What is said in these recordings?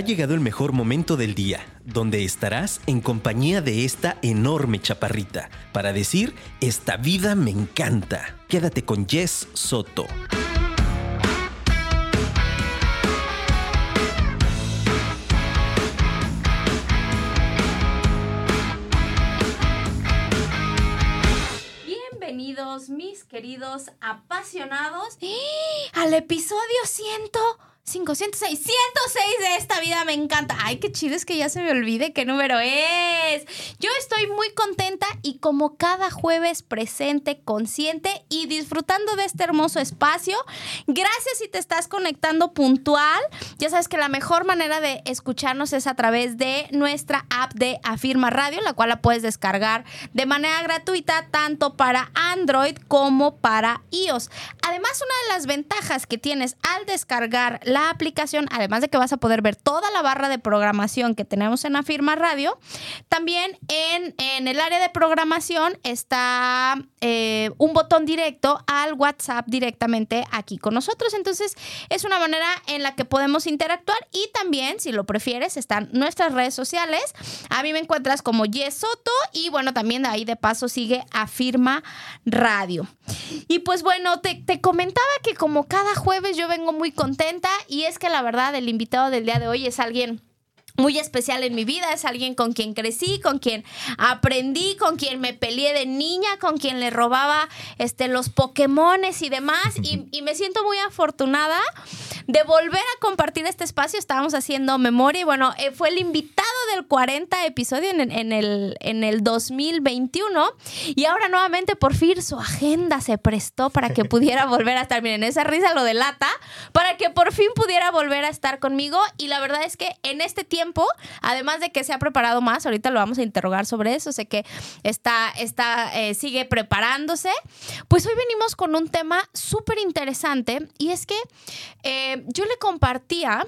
Ha llegado el mejor momento del día, donde estarás en compañía de esta enorme chaparrita, para decir, esta vida me encanta. Quédate con Jess Soto. Bienvenidos, mis queridos apasionados, al episodio 100. 506, 106 de esta vida me encanta. Ay, qué chido es que ya se me olvide qué número es. Yo estoy muy contenta y como cada jueves presente, consciente y disfrutando de este hermoso espacio. Gracias si te estás conectando puntual. Ya sabes que la mejor manera de escucharnos es a través de nuestra app de Afirma Radio, la cual la puedes descargar de manera gratuita tanto para Android como para iOS. Además, una de las ventajas que tienes al descargar la aplicación, además de que vas a poder ver toda la barra de programación que tenemos en Afirma Radio, también en, en el área de programación está eh, un botón directo al WhatsApp directamente aquí con nosotros. Entonces es una manera en la que podemos interactuar y también, si lo prefieres, están nuestras redes sociales. A mí me encuentras como Yesoto y bueno, también ahí de paso sigue Afirma Radio. Y pues bueno, te, te comentaba que como cada jueves yo vengo muy contenta y es que la verdad el invitado del día de hoy es alguien muy especial en mi vida, es alguien con quien crecí, con quien aprendí, con quien me peleé de niña, con quien le robaba este, los Pokémones y demás. Y, y, me siento muy afortunada de volver a compartir este espacio. Estábamos haciendo memoria y bueno, eh, fue el invitado del 40 episodio en, en, el, en el 2021. Y ahora nuevamente por fin su agenda se prestó para que pudiera volver a estar. Miren, esa risa lo delata, para que por fin pudiera volver a estar conmigo. Y la verdad es que en este tiempo, además de que se ha preparado más, ahorita lo vamos a interrogar sobre eso, sé que está, está eh, sigue preparándose, pues hoy venimos con un tema súper interesante y es que eh, yo le compartía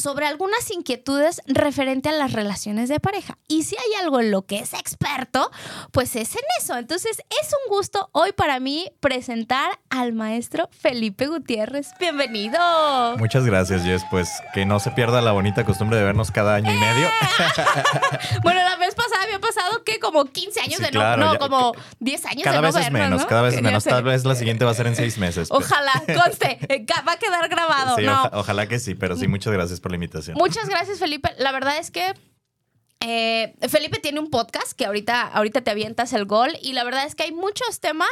sobre algunas inquietudes referente a las relaciones de pareja. Y si hay algo en lo que es experto, pues es en eso. Entonces es un gusto hoy para mí presentar al maestro Felipe Gutiérrez. Bienvenido. Muchas gracias, Jess. Pues que no se pierda la bonita costumbre de vernos cada año y medio. bueno, la vez pasada había pasado que como 15 años sí, de no, claro, no ya, como 10 años cada de vez no es vernos, menos, ¿no? cada vez es menos. Tal vez la siguiente va a ser en seis meses. pero- Ojalá, conste, eh, va a quedar grabado. Sí, no. oja- ojalá que sí, pero sí, muchas gracias por la invitación. Muchas gracias, Felipe. La verdad es que eh, Felipe tiene un podcast que ahorita, ahorita te avientas el gol y la verdad es que hay muchos temas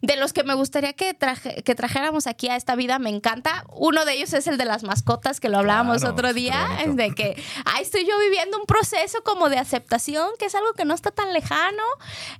de los que me gustaría que, traje- que trajéramos aquí a esta vida. Me encanta. Uno de ellos es el de las mascotas, que lo hablábamos Claro, otro día, bonito. de que ahí estoy yo viviendo un proceso como de aceptación, que es algo que no está tan lejano,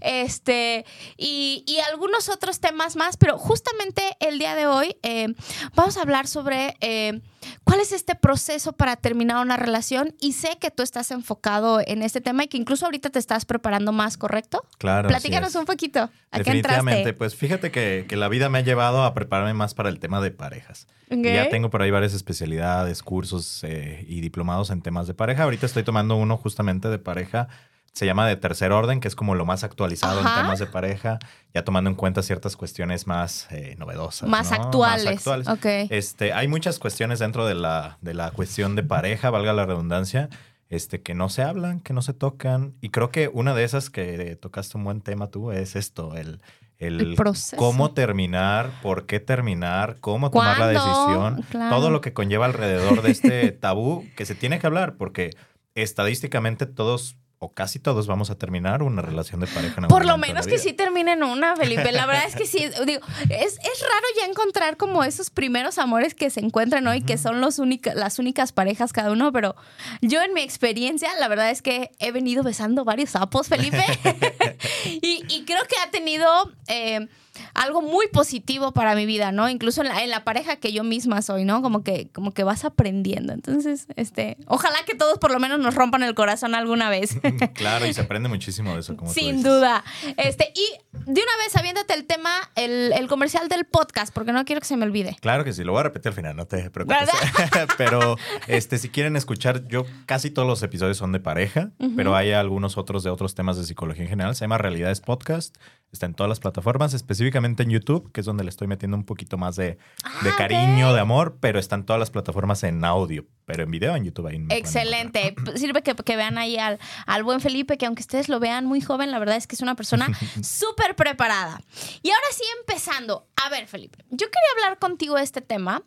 este, y, y algunos otros temas más, pero justamente el día de hoy eh, vamos a hablar sobre... eh, ¿Cuál es este proceso para terminar una relación? Y sé que tú estás enfocado en este tema y que incluso ahorita te estás preparando más, ¿correcto? Claro. Platícanos un poquito. ¿A qué Definitivamente, pues fíjate que, que la vida me ha llevado a prepararme más para el tema de parejas. Y ya tengo por ahí varias especialidades, cursos eh, y diplomados en temas de pareja. Ahorita estoy tomando uno justamente de pareja. Se llama de tercer orden, que es como lo más actualizado Ajá. en temas de pareja, ya tomando en cuenta ciertas cuestiones más eh, novedosas. Más ¿no? actuales. Más actuales. Ok. Este, hay muchas cuestiones dentro de la, de la cuestión de pareja, valga la redundancia, este, que no se hablan, que no se tocan. Y creo que una de esas que tocaste un buen tema tú es esto, el, el, El proceso. cómo terminar, por qué terminar, cómo tomar la decisión, Claro. todo lo que conlleva alrededor de este tabú que se tiene que hablar, porque estadísticamente todos o casi todos vamos a terminar una relación de pareja. en Por lo menos que sí terminen una, Felipe. La verdad es que sí, digo, es, es raro ya encontrar como esos primeros amores que se encuentran hoy, que son los única- las únicas parejas cada uno, pero yo en mi experiencia, la verdad es que he venido besando varios sapos, Felipe, y, y creo que ha tenido eh, algo muy positivo para mi vida, ¿no? Incluso en la, en la pareja que yo misma soy, ¿no? Como que, como que vas aprendiendo. Entonces, este, ojalá que todos por lo menos nos rompan el corazón alguna vez. Claro, y se aprende muchísimo de eso, como tú Sin dices. duda. Este, y de una vez, aviéntate el tema, el, el comercial del podcast, porque no quiero que se me olvide. Claro que sí, lo voy a repetir al final, no te preocupes. pero este, si quieren escuchar, yo casi todos los episodios son de pareja, pero hay algunos otros de otros temas de psicología en general. Se llama Realidades Podcast. Está en todas las plataformas, específicamente en YouTube, que es donde le estoy metiendo un poquito más de, de Ah, cariño, de amor, pero están todas las plataformas en audio, pero en video en YouTube ahí. me Excelente. Sirve que, que vean ahí al, al buen Felipe, que aunque ustedes lo vean muy joven, la verdad es que es una persona súper preparada. Y ahora sí, empezando. A ver, Felipe, yo quería hablar contigo de este tema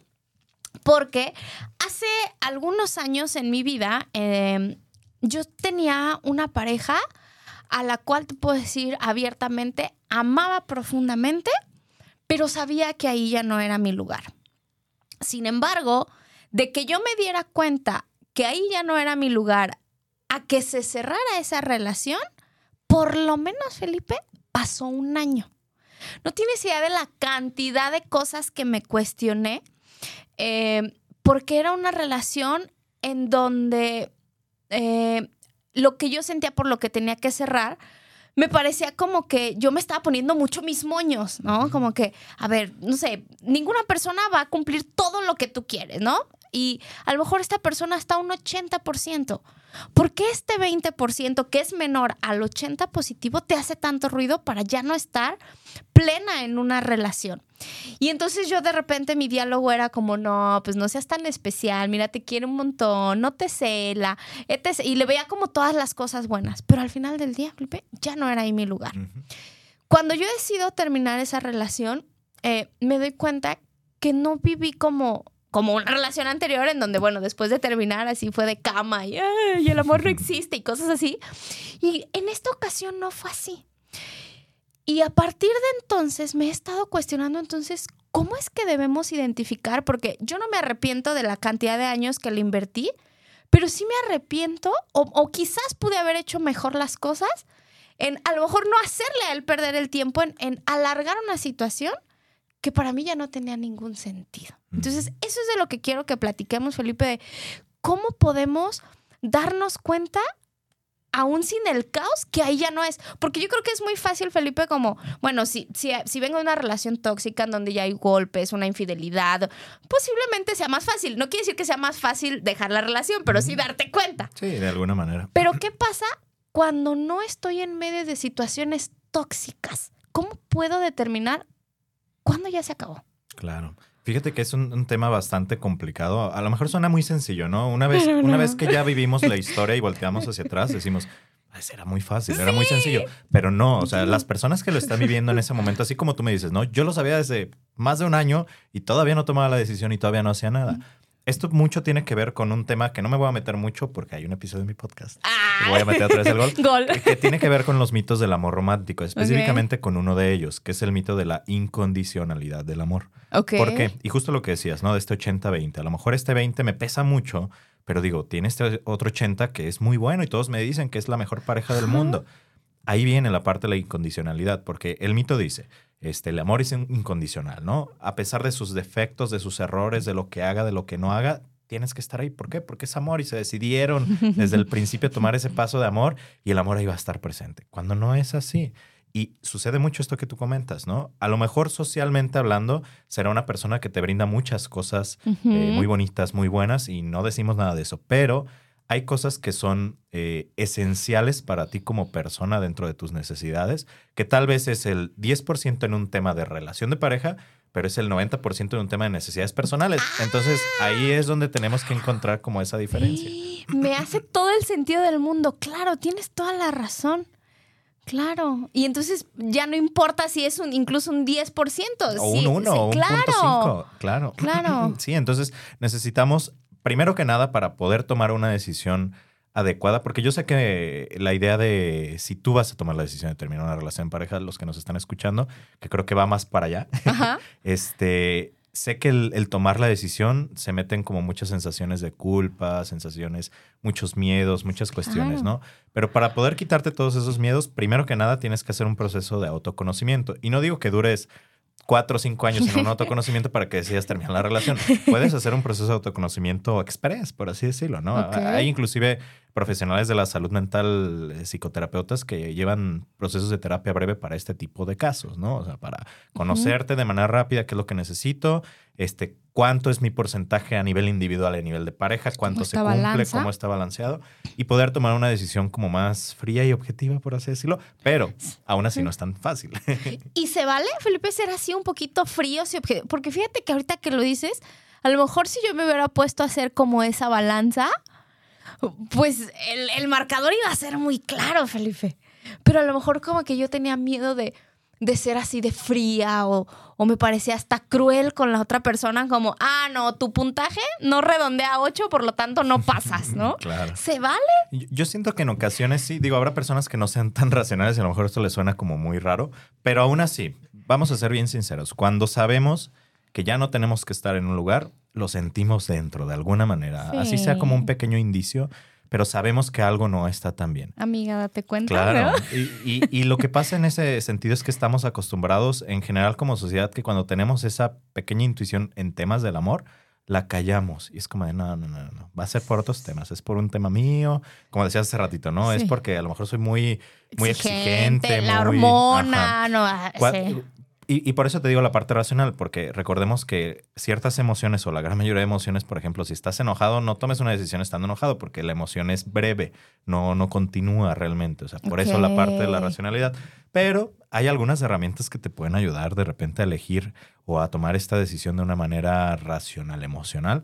porque hace algunos años en mi vida eh, yo tenía una pareja a la cual te puedo decir abiertamente, amaba profundamente, pero sabía que ahí ya no era mi lugar. Sin embargo, de que yo me diera cuenta que ahí ya no era mi lugar, a que se cerrara esa relación, por lo menos, Felipe, pasó un año. No tienes idea de la cantidad de cosas que me cuestioné, eh, porque era una relación en donde eh, lo que yo sentía por lo que tenía que cerrar, me parecía como que yo me estaba poniendo mucho mis moños, ¿no? Como que, a ver, no sé, ninguna persona va a cumplir todo lo que tú quieres, ¿no? Y a lo mejor esta persona está un 80%. ¿Por qué este 20% que es menor al 80 positivo te hace tanto ruido para ya no estar plena en una relación? Y entonces yo de repente mi diálogo era como, no, pues no seas tan especial, mira, te quiere un montón, no te cela, etc. Y le veía como todas las cosas buenas, pero al final del día, Felipe, ya no era ahí mi lugar. Ujú. Cuando yo decido terminar esa relación, eh, me doy cuenta que no viví como, como una relación anterior en donde, bueno, después de terminar así fue de cama y, "Ay, y el amor no existe y cosas así. Y en esta ocasión no fue así. Y a partir de entonces me he estado cuestionando entonces, ¿cómo es que debemos identificar? Porque yo no me arrepiento de la cantidad de años que le invertí, pero sí me arrepiento o, o quizás pude haber hecho mejor las cosas en a lo mejor no hacerle a él perder el tiempo en, en alargar una situación que para mí ya no tenía ningún sentido. Entonces, eso es de lo que quiero que platiquemos, Felipe, de cómo podemos darnos cuenta, aún sin el caos, que ahí ya no es. Porque yo creo que es muy fácil, Felipe, como, bueno, si, si, si vengo de una relación tóxica en donde ya hay golpes, una infidelidad, posiblemente sea más fácil. No quiere decir que sea más fácil dejar la relación, pero sí darte cuenta. Sí, de alguna manera. Pero ¿qué pasa cuando no estoy en medio de situaciones tóxicas? ¿Cómo puedo determinar cuándo ya se acabó? Claro. Fíjate que es un, un tema bastante complicado. A lo mejor suena muy sencillo, ¿no? Una vez, no. una vez que ya vivimos la historia y volteamos hacia atrás, decimos, "Ay, era muy fácil, era muy sencillo. Pero no, o sea, las personas que lo están viviendo en ese momento, así como tú me dices, ¿no? Yo lo sabía desde más de un año y todavía no tomaba la decisión y todavía no hacía nada. Esto mucho tiene que ver con un tema que no me voy a meter mucho porque hay un episodio de mi podcast. ¡Ah! Voy a meter otra vez el gol. Gol. que tiene que ver con los mitos del amor romántico, específicamente con uno de ellos, que es el mito de la incondicionalidad del amor. Ok. ¿Por qué? Y justo lo que decías, ¿no? De este 80-20. A lo mejor este 20 me pesa mucho, pero digo, tiene este otro 80 que es muy bueno y todos me dicen que es la mejor pareja del mundo. Ahí viene la parte de la incondicionalidad, porque el mito dice, este, el amor es in- incondicional, ¿no? A pesar de sus defectos, de sus errores, de lo que haga, de lo que no haga, tienes que estar ahí. ¿Por qué? Porque es amor y se decidieron desde el principio tomar ese paso de amor y el amor ahí va a estar presente. Cuando no es así. Y sucede mucho esto que tú comentas, ¿no? A lo mejor socialmente hablando, será una persona que te brinda muchas cosas eh, muy bonitas, muy buenas, y no decimos nada de eso, pero hay cosas que son eh, esenciales para ti como persona dentro de tus necesidades, que tal vez es el 10% en un tema de relación de pareja, pero es el 90% en un tema de necesidades personales. Entonces ahí es donde tenemos que encontrar como esa diferencia. Me hace todo el sentido del mundo. Claro, tienes toda la razón. Claro. Y entonces ya no importa si es un incluso un 10%. O un 1 sí, o un claro. punto 5. Claro. Claro. Sí, entonces necesitamos, primero que nada, para poder tomar una decisión adecuada, porque yo sé que la idea de si tú vas a tomar la decisión de terminar una relación en pareja, los que nos están escuchando, que creo que va más para allá, Ajá. este, sé que el, el tomar la decisión se meten como muchas sensaciones de culpa, sensaciones, muchos miedos, muchas cuestiones, Claro. ¿no? Pero para poder quitarte todos esos miedos, primero que nada tienes que hacer un proceso de autoconocimiento. Y no digo que dures cuatro o cinco años en un autoconocimiento para que decidas terminar la relación. Puedes hacer un proceso de autoconocimiento express, por así decirlo, ¿no? Hay inclusive profesionales de la salud mental, eh, psicoterapeutas, que llevan procesos de terapia breve para este tipo de casos, ¿no? O sea, para conocerte de manera rápida qué es lo que necesito, este, cuánto es mi porcentaje a nivel individual, a nivel de pareja, cuánto se cumple, balanza? cómo está balanceado y poder tomar una decisión como más fría y objetiva, por así decirlo, pero aún así no es tan fácil. ¿Y se vale, Felipe, ser así un poquito frío? sí, obje- Porque fíjate que ahorita que lo dices, a lo mejor si yo me hubiera puesto a hacer como esa balanza, pues el, el marcador iba a ser muy claro, Felipe. Pero a lo mejor como que yo tenía miedo de, de ser así de fría o, o me parecía hasta cruel con la otra persona, como, ah, no, tu puntaje no redondea a 8, por lo tanto no pasas, ¿no? claro. ¿Se vale? Yo siento que en ocasiones sí, digo, habrá personas que no sean tan racionales y a lo mejor esto les suena como muy raro, pero aún así, vamos a ser bien sinceros, cuando sabemos que ya no tenemos que estar en un lugar, lo sentimos dentro de alguna manera, Sí. así sea como un pequeño indicio, pero sabemos que algo no está tan bien. Amiga, date cuenta. Claro, ¿no? y, y- y lo que pasa en ese sentido es que estamos acostumbrados en general como sociedad que cuando tenemos esa pequeña intuición en temas del amor, la callamos y es como de no, no, no, no, va a ser por otros temas, es por un tema mío, como decías hace ratito, ¿no? Es porque a lo mejor soy muy, muy exigente, la muy- hormona, ajá. no, ah, sí. Y, y por eso te digo la parte racional, porque recordemos que ciertas emociones o la gran mayoría de emociones, por ejemplo, si estás enojado, no tomes una decisión estando enojado, porque la emoción es breve, no, no continúa realmente. O sea, por eso la parte de la racionalidad. Pero hay algunas herramientas que te pueden ayudar de repente a elegir o a tomar esta decisión de una manera racional, emocional.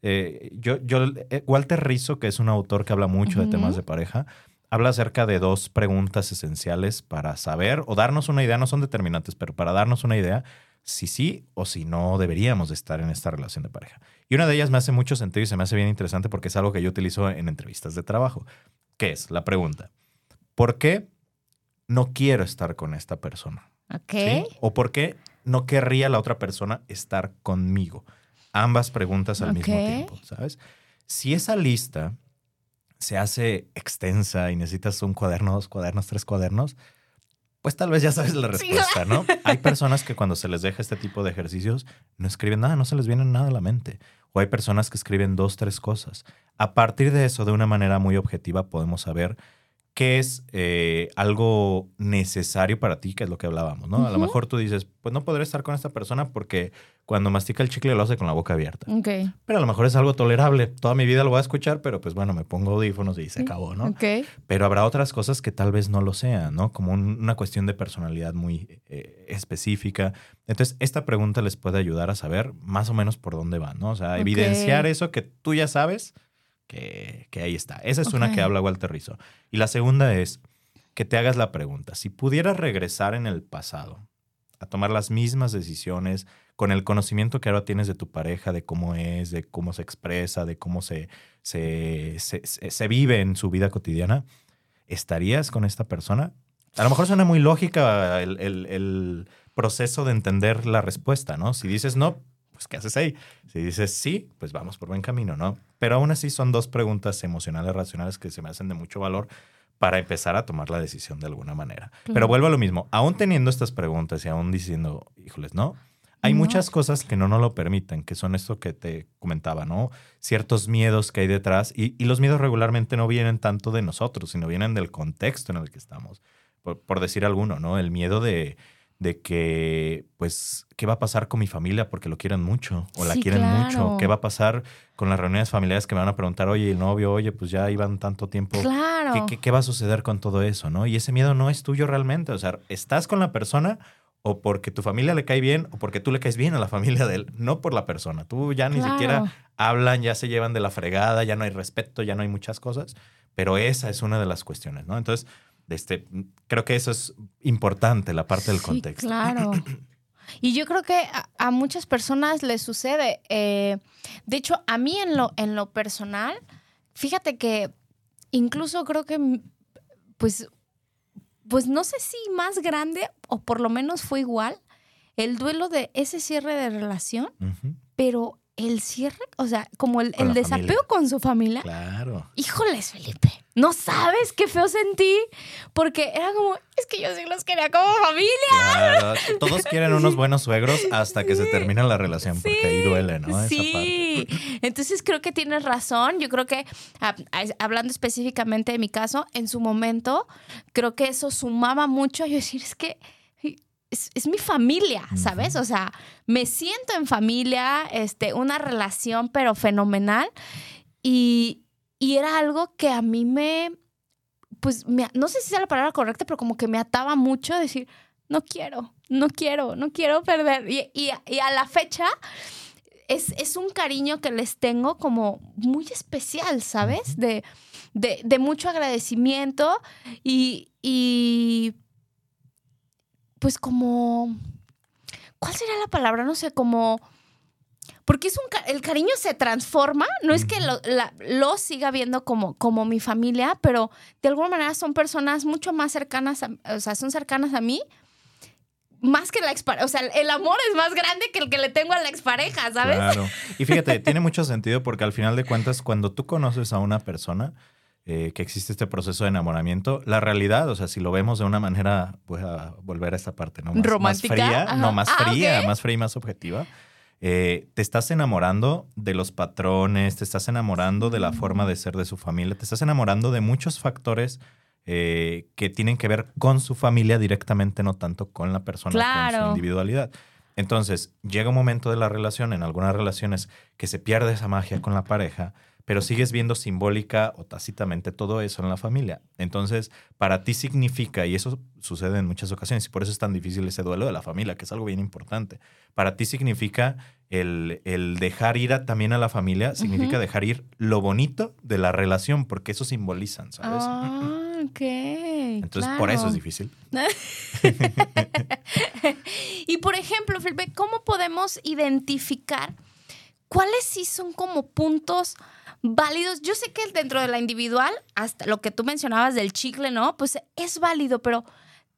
Eh, yo, yo, eh, Walter Rizzo, que es un autor que habla mucho de temas de pareja, habla acerca de dos preguntas esenciales para saber o darnos una idea, no son determinantes, pero para darnos una idea si sí o si no deberíamos de estar en esta relación de pareja. Y una de ellas me hace mucho sentido y se me hace bien interesante porque es algo que yo utilizo en entrevistas de trabajo, que es la pregunta, ¿por qué no quiero estar con esta persona? ¿Sí? ¿O por qué no querría la otra persona estar conmigo? Ambas preguntas al mismo tiempo, ¿sabes? Si esa lista se hace extensa y necesitas un cuaderno, dos cuadernos, tres cuadernos, pues tal vez ya sabes la respuesta, ¿no? Hay personas que cuando se les deja este tipo de ejercicios no escriben nada, no se les viene nada a la mente. O hay personas que escriben dos, tres cosas. A partir de eso, de una manera muy objetiva, podemos saber qué es eh, algo necesario para ti, que es lo que hablábamos, ¿no? A lo mejor tú dices, pues no podré estar con esta persona porque cuando mastica el chicle lo hace con la boca abierta. Pero a lo mejor es algo tolerable. Toda mi vida lo voy a escuchar, pero pues bueno, me pongo audífonos y se acabó, ¿no? Ok. Pero habrá otras cosas que tal vez no lo sean, ¿no? Como un- una cuestión de personalidad muy eh, específica. Entonces, esta pregunta les puede ayudar a saber más o menos por dónde van, ¿no? O sea, evidenciar eso que tú ya sabes que, que ahí está. Esa es una que habla Walter Rizzo. Y la segunda es que te hagas la pregunta, si pudieras regresar en el pasado a tomar las mismas decisiones con el conocimiento que ahora tienes de tu pareja, de cómo es, de cómo se expresa, de cómo se, se, se, se- se vive en su vida cotidiana, ¿estarías con esta persona? A lo mejor suena muy lógica el, el- el proceso de entender la respuesta, ¿no? Si dices no, pues ¿qué haces ahí? Si dices sí, pues vamos por buen camino, ¿no? Pero aún así son dos preguntas emocionales, racionales que se me hacen de mucho valor para empezar a tomar la decisión de alguna manera. Claro. Pero vuelvo a lo mismo, aún teniendo estas preguntas y aún diciendo, híjoles, ¿no? Hay No. muchas cosas que no nos lo permiten, que son esto que te comentaba, ¿no? Ciertos miedos que hay detrás y, y los miedos regularmente no vienen tanto de nosotros, sino vienen del contexto en el que estamos. Por, por decir alguno, ¿no? El miedo de, de que, pues, ¿qué va a pasar con mi familia porque lo quieren mucho o la Sí, quieren claro. mucho? ¿Qué va a pasar con las reuniones familiares que me van a preguntar, oye, el novio, oye, pues ya iban tanto tiempo Claro. ¿Qué, qué, qué va a suceder con todo eso, no? Y ese miedo no es tuyo realmente. O sea, estás con la persona o porque tu familia le cae bien o porque tú le caes bien a la familia de él, no por la persona. Tú ya ni Claro. siquiera hablan, ya se llevan de la fregada, ya no hay respeto, ya no hay muchas cosas, pero esa es una de las cuestiones, ¿no? Entonces, este, creo que eso es importante, la parte del Sí, contexto. Claro. Y yo creo que a, a muchas personas les sucede. eh, de hecho, a mí en lo, en lo personal, fíjate que incluso creo que, pues, pues no sé si más grande o por lo menos fue igual el duelo de ese cierre de relación, pero el cierre, o sea, como el, el desapego familia. con su familia. Claro. Híjoles, Felipe, no sabes qué feo sentí, porque era como, es que yo sí los quería como familia. Claro. Todos quieren unos buenos suegros hasta que se termina la relación, porque ahí duele, ¿no? Esa parte. Sí, entonces creo que tienes razón. Yo creo que, ah, hablando específicamente de mi caso, en su momento, creo que eso sumaba mucho a yo decir, es que es, mi familia, ¿sabes? O sea, me siento en familia, este, una relación, pero fenomenal. Y, y era algo que a mí me, pues, no sé si sea la palabra correcta, pero como que me ataba mucho a decir, no quiero, no quiero, no quiero perder. Y, y, y a la fecha, es, es, un cariño que les tengo como muy especial, ¿sabes? De, de, de mucho agradecimiento y, y pues como, ¿cuál sería la palabra? No sé, como... Porque es un, el cariño se transforma, no es que lo, siga viendo como, como mi familia, pero de alguna manera son personas mucho más cercanas, o sea, son cercanas a mí, más que la expareja. O sea, el amor es más grande que el que le tengo a la expareja, ¿sabes? Claro. Y fíjate, tiene mucho sentido porque al final de cuentas, cuando tú conoces a una persona, eh, que existe este proceso de enamoramiento. La realidad, o sea, si lo vemos de una manera, voy a volver a esta parte, ¿no? Más, ¿Romántica? fría, no, más ah, fría, más fría y más objetiva. Eh, te estás enamorando de los patrones, te estás enamorando de la mm. forma de ser de su familia, te estás enamorando de muchos factores eh, que tienen que ver con su familia directamente, no tanto con la persona, con su individualidad. Entonces, llega un momento de la relación, en algunas relaciones, que se pierde esa magia con la pareja pero sigues viendo simbólica o tácitamente todo eso en la familia. Entonces, para ti significa, y eso sucede en muchas ocasiones, y por eso es tan difícil ese duelo de la familia, que es algo bien importante, para ti significa el, dejar ir también a la familia, significa dejar ir lo bonito de la relación, porque eso simbolizan, ¿sabes? Ah, ok. Entonces, por eso es difícil. y por ejemplo, Felipe, ¿cómo podemos identificar cuáles sí son como puntos válidos. Yo sé que dentro de la individual, hasta lo que tú mencionabas del chicle, ¿no? Pues es válido, pero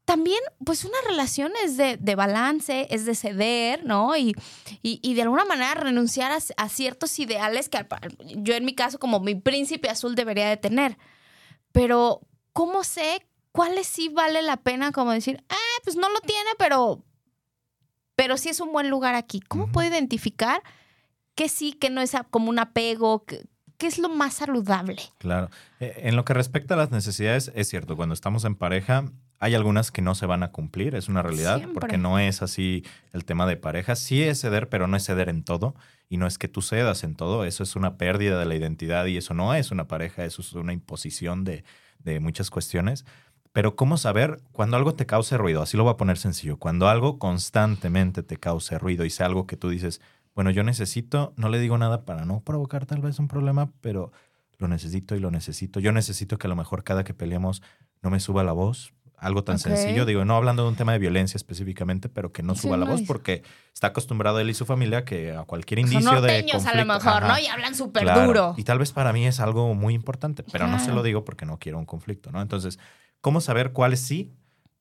también, pues una relación es de, balance, es de ceder, ¿no? Y, y, de alguna manera renunciar a, ciertos ideales que yo en mi caso como mi príncipe azul debería de tener. Pero, ¿cómo sé cuáles sí vale la pena como decir, ah, pues no lo tiene, pero, pero sí es un buen lugar aquí? ¿Cómo puedo identificar que sí, que no es como un apego, que, ¿qué es lo más saludable? Claro. Eh, en lo que respecta a las necesidades, es cierto, cuando estamos en pareja, hay algunas que no se van a cumplir, es una realidad, porque no es así el tema de pareja. Sí es ceder, pero no es ceder en todo, y no es que tú cedas en todo, eso es una pérdida de la identidad y eso no es una pareja, eso es una imposición de, de muchas cuestiones. Pero ¿cómo saber cuando algo te cause ruido? Así lo voy a poner sencillo. Cuando algo constantemente te cause ruido y sea algo que tú dices, bueno, yo necesito, no le digo nada para no provocar tal vez un problema, pero lo necesito y lo necesito. Yo necesito que a lo mejor cada que peleemos no me suba la voz. Algo tan sencillo, digo, no hablando de un tema de violencia específicamente, pero que no suba la voz porque está acostumbrado él y su familia que a cualquier indicio de conflicto, a lo mejor, ¿no? Y hablan súper duro. Y tal vez para mí es algo muy importante, pero no se lo digo porque no quiero un conflicto, ¿no? Entonces, ¿cómo saber cuáles sí